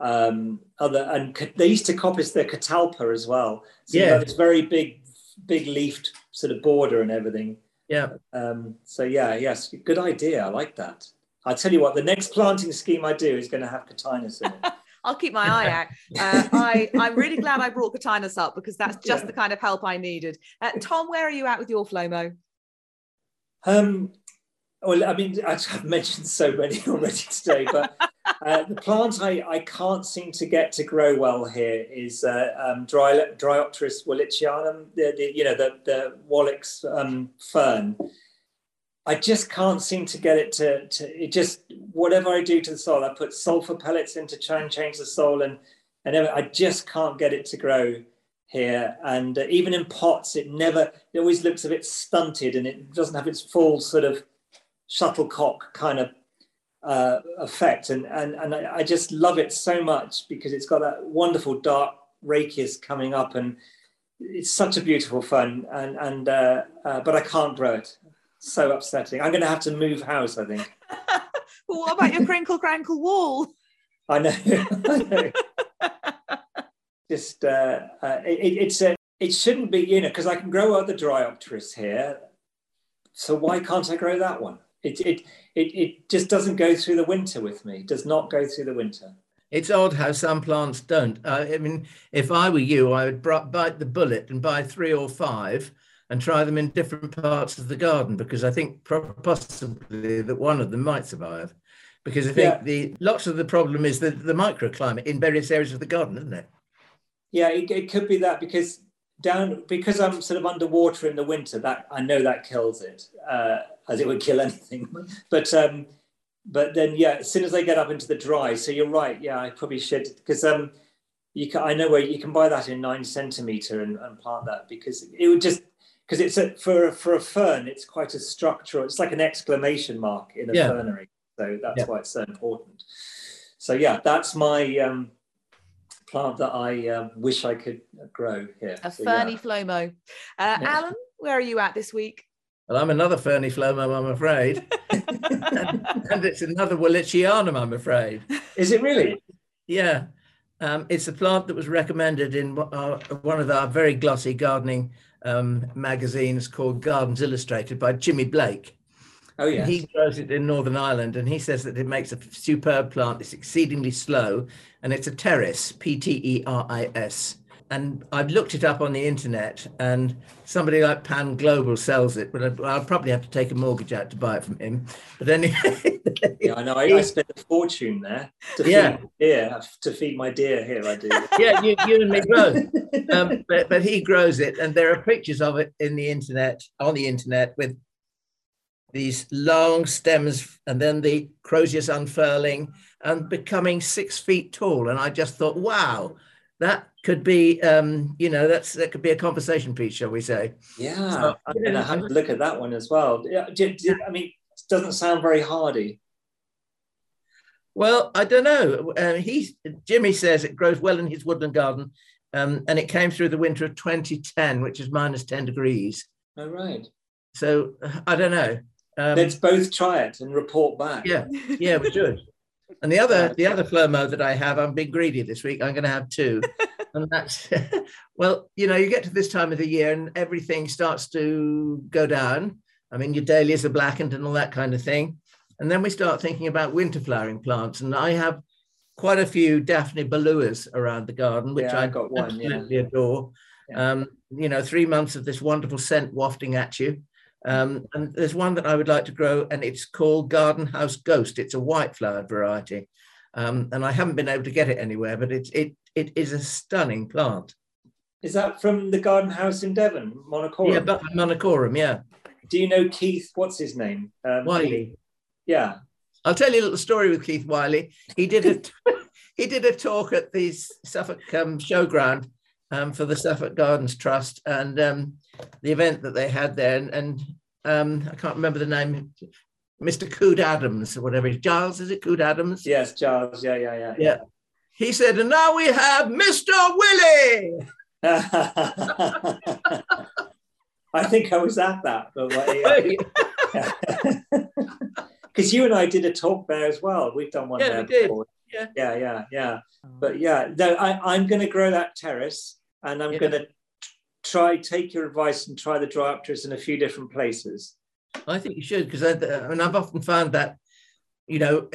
[SPEAKER 3] um, other and they used to coppice their catalpa as well. So yeah, it's very big, big leafed sort of border and everything.
[SPEAKER 2] Yeah.
[SPEAKER 3] Um, so yeah, yes, good idea. I like that. I tell you what, the next planting scheme I do is going to have cotinus in it.
[SPEAKER 1] I'll keep my eye out. Uh, I, I'm really glad I brought cotinus up because that's just yeah. the kind of help I needed. Uh, Tom, where are you at with your Flomo?
[SPEAKER 3] Um, well, I mean, I've mentioned so many already today, but uh, the plant I, I can't seem to get to grow well here is uh, um, Dry, Dryopteris wallichianum, the, the, you know, the, the Wallich's um, fern. I just can't seem to get it to, to it just whatever I do to the soil, I put sulfur pellets in to try and change the soil and and I just can't get it to grow here. And uh, even in pots, it never it always looks a bit stunted and it doesn't have its full sort of shuttlecock kind of uh, effect. And and and I, I just love it so much because it's got that wonderful dark rachis coming up and it's such a beautiful fun and and uh, uh, but I can't grow it so upsetting. I'm going to have to move house, I think.
[SPEAKER 1] well, what about your crinkle crankle wall?
[SPEAKER 3] I know. I know. Just uh, uh, it, it's a, it shouldn't be you know because I can grow other Dryopteris here, so why can't I grow that one? It, it it it just doesn't go through the winter with me. It does not go through the winter.
[SPEAKER 2] It's odd how some plants don't. Uh, I mean, if I were you, I would bite the bullet and buy three or five and try them in different parts of the garden because I think possibly that one of them might survive. Because I think yeah. the lots of the problem is the, the microclimate in various areas of the garden, isn't it?
[SPEAKER 3] Yeah, it, it could be that because down because I'm sort of underwater in the winter, that I know that kills it, uh, as it would kill anything. But um, but then yeah, as soon as they get up into the dry, so you're right. Yeah, I probably should because um, you can. I know where you can buy that in nine centimeter and, and plant that because it would just because it's a, for for a fern, it's quite a structural. It's like an exclamation mark in a yeah. fernery, so that's yeah. why it's so important. So yeah, that's my um, plant that I uh, wish I could grow here.
[SPEAKER 4] A
[SPEAKER 3] so,
[SPEAKER 4] ferny yeah. flomo. Uh, yeah. Alan, where are you at this week?
[SPEAKER 2] Well, I'm another ferny flomo, I'm afraid. and, and, it's another Wallichianum, I'm afraid.
[SPEAKER 3] Is it really?
[SPEAKER 2] Yeah. Um, it's a plant that was recommended in uh, one of our very glossy gardening um, magazines called Gardens Illustrated by Jimi Blake.
[SPEAKER 3] Oh, yeah.
[SPEAKER 2] He grows it in Northern Ireland and he says that it makes a superb plant. It's exceedingly slow and it's a pteris, P T E R I S. And I've looked it up on the internet and somebody like Pan Global sells it, but I'll probably have to take a mortgage out to buy it from him. But anyway.
[SPEAKER 3] yeah, I know. I, I spent a fortune there to yeah. feed deer, to feed my deer here. I do.
[SPEAKER 2] yeah, you, you and me both. Um, but, but he grows it, and there are pictures of it in the internet, on the internet, with these long stems and then the croziers unfurling and becoming six feet tall. And I just thought, wow, that could be, um, you know, that's that could be a conversation piece, shall we say?
[SPEAKER 3] Yeah, so, I'm going to have to look at that one as well. Yeah, do, do, I mean, it doesn't sound very hardy.
[SPEAKER 2] Well, I don't know. Uh, he Jimi says it grows well in his woodland garden, um, and it came through the winter of 2010, which is minus 10 degrees.
[SPEAKER 3] Oh right.
[SPEAKER 2] So I don't know.
[SPEAKER 3] Um, Let's both try it and report back.
[SPEAKER 2] Yeah, yeah, we should. And the other, the other flomo that I have, I'm being greedy this week. I'm going to have two, and that's well, you know, you get to this time of the year and everything starts to go down. I mean, your dahlias are blackened and all that kind of thing, and then we start thinking about winter flowering plants. And I have quite a few Daphne bholuas around the garden, which yeah, I got one, absolutely yeah. adore. Yeah. Um, you know, three months of this wonderful scent wafting at you. Um, and there's one that I would like to grow, and it's called Garden House Ghost. It's a white flowered variety, um, and I haven't been able to get it anywhere, but it's it it is a stunning plant.
[SPEAKER 3] Is that from the garden house in Devon, Monachorum?
[SPEAKER 2] Yeah, but Monachorum, yeah.
[SPEAKER 3] Do you know Keith? What's his name?
[SPEAKER 2] Um, Wiley.
[SPEAKER 3] Yeah.
[SPEAKER 2] I'll tell you a little story with Keith Wiley. He did a he did a talk at the Suffolk um, Showground um, for the Suffolk Gardens Trust, and um, the event that they had there, and, and um, I can't remember the name, Mr. Coode-Adams or whatever. Giles, is it Coode-Adams?
[SPEAKER 3] Yes, Giles. Yeah, yeah, yeah.
[SPEAKER 2] Yeah. He said, and now we have Mr. Willie.
[SPEAKER 3] I think I was at that, but because you and I did a talk there as well. We've done one
[SPEAKER 2] yeah,
[SPEAKER 3] there
[SPEAKER 2] we before.
[SPEAKER 3] Did. Yeah, yeah, yeah, yeah. Oh. But yeah, no, I, I'm going to grow that terrace, and I'm yeah. going to try take your advice and try the dry up Dryopteris in a few different places?
[SPEAKER 2] I think you should because I, I mean I've often found that you know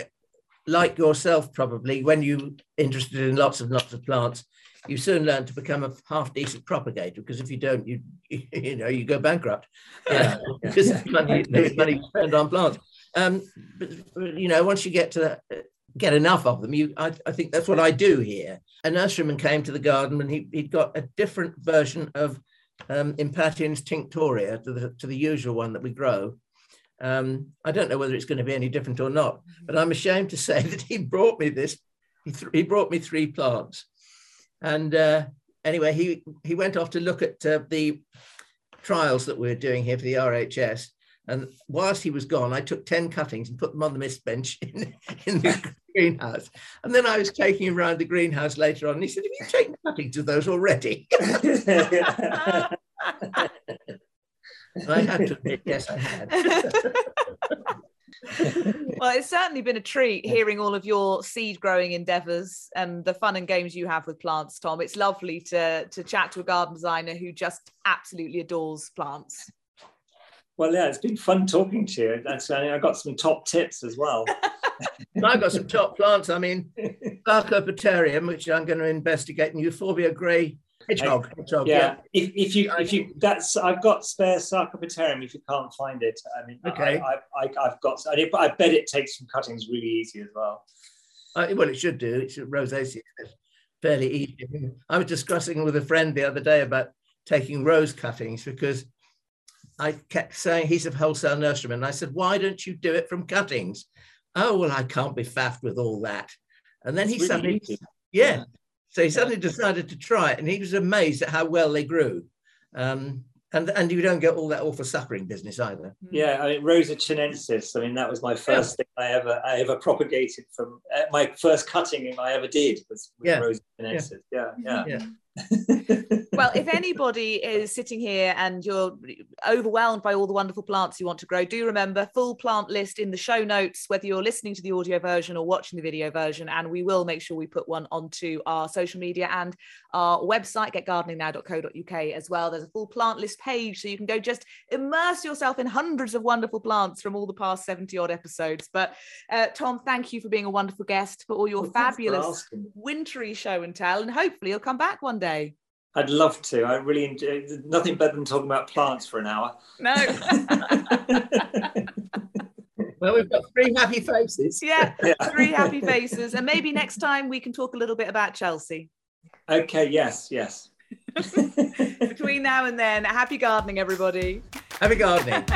[SPEAKER 2] like yourself probably when you interested in lots and lots of plants you soon learn to become a half decent propagator because if you don't you you know you go bankrupt. Yeah, because yeah. money, money spent on plants. Um, but, you know once you get to that, get enough of them you I, I think that's what I do here. A nurseryman came to the garden and he, he'd got a different version of um, Impatiens tinctoria to the, to the usual one that we grow. Um, I don't know whether it's going to be any different or not, but I'm ashamed to say that he brought me this. He, th- he brought me three plants. And uh, anyway, he, he went off to look at uh, the trials that we're doing here for the RHS. And whilst he was gone, I took 10 cuttings and put them on the mist bench in, in the greenhouse. And then I was taking him around the greenhouse later on, and he said, Have you taken cuttings of those already? I had to admit, yes, I had.
[SPEAKER 4] well, it's certainly been a treat hearing all of your seed growing endeavors and the fun and games you have with plants, Tom. It's lovely to, to chat to a garden designer who just absolutely adores plants.
[SPEAKER 3] Well, yeah, it's been fun talking to you. That's I got some top tips as well.
[SPEAKER 2] I've got some top plants. I mean, Sarcopoterium, which I'm going to investigate, and Euphorbia grey hedgehog. hedgehog
[SPEAKER 3] yeah. yeah. If, if you if you that's I've got spare Sarcopoterium. If you can't find it, I mean,
[SPEAKER 2] okay,
[SPEAKER 3] I, I, have got. I, I bet it takes some cuttings really easy as well.
[SPEAKER 2] Uh, well, it should do. It's rosaceae. It's fairly easy. I was discussing with a friend the other day about taking rose cuttings because I kept saying he's a wholesale nurseryman. And I said, why don't you do it from cuttings? oh well, I can't be faffed with all that. And then
[SPEAKER 3] It's
[SPEAKER 2] he
[SPEAKER 3] really
[SPEAKER 2] suddenly,
[SPEAKER 3] easy.
[SPEAKER 2] yeah. So he suddenly decided to try it, and he was amazed at how well they grew. Um, and and you don't get all that awful suckering business either.
[SPEAKER 3] Yeah, I mean Rosa chinensis. I mean that was my first thing I ever I ever propagated from uh, my first cutting I ever did was, was
[SPEAKER 2] Yeah.
[SPEAKER 3] Rosa chinensis. Yeah, yeah.
[SPEAKER 2] Yeah.
[SPEAKER 4] Well, if anybody is sitting here and you're overwhelmed by all the wonderful plants you want to grow, do remember full plant list in the show notes, whether you're listening to the audio version or watching the video version. And we will make sure we put one onto our social media and our website, getgardeningnow.co.uk as well. There's a full plant list page, so you can go just immerse yourself in hundreds of wonderful plants from all the past 70 odd episodes. But uh, Tom, thank you for being a wonderful guest for all your
[SPEAKER 3] Well,
[SPEAKER 4] fabulous wintry show and tell. And hopefully you'll come back one day.
[SPEAKER 3] I'd love to. I really enjoy nothing better than talking about plants for an hour.
[SPEAKER 4] No.
[SPEAKER 2] Well, we've got three happy faces.
[SPEAKER 4] yeah,
[SPEAKER 3] Yeah.
[SPEAKER 4] three happy faces. And maybe next time we can talk a little bit about Chelsea.
[SPEAKER 3] okay, yes, yes.
[SPEAKER 4] Between now and then, happy gardening, everybody.
[SPEAKER 2] Happy gardening.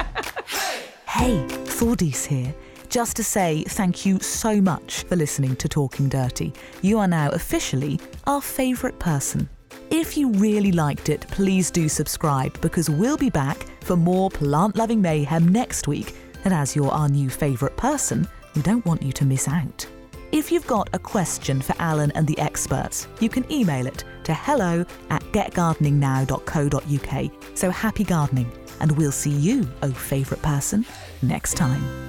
[SPEAKER 1] Hey, Thordis here. Just to say thank you so much for listening to Talking Dirty. You are now officially our favourite person. If you really liked it, please do subscribe because we'll be back for more plant loving mayhem next week. And as you're our new favourite person, we don't want you to miss out. If you've got a question for Alan and the experts, you can email it to hello at getgardeningnow.co.uk. So happy gardening, and we'll see you, oh favourite person, next time.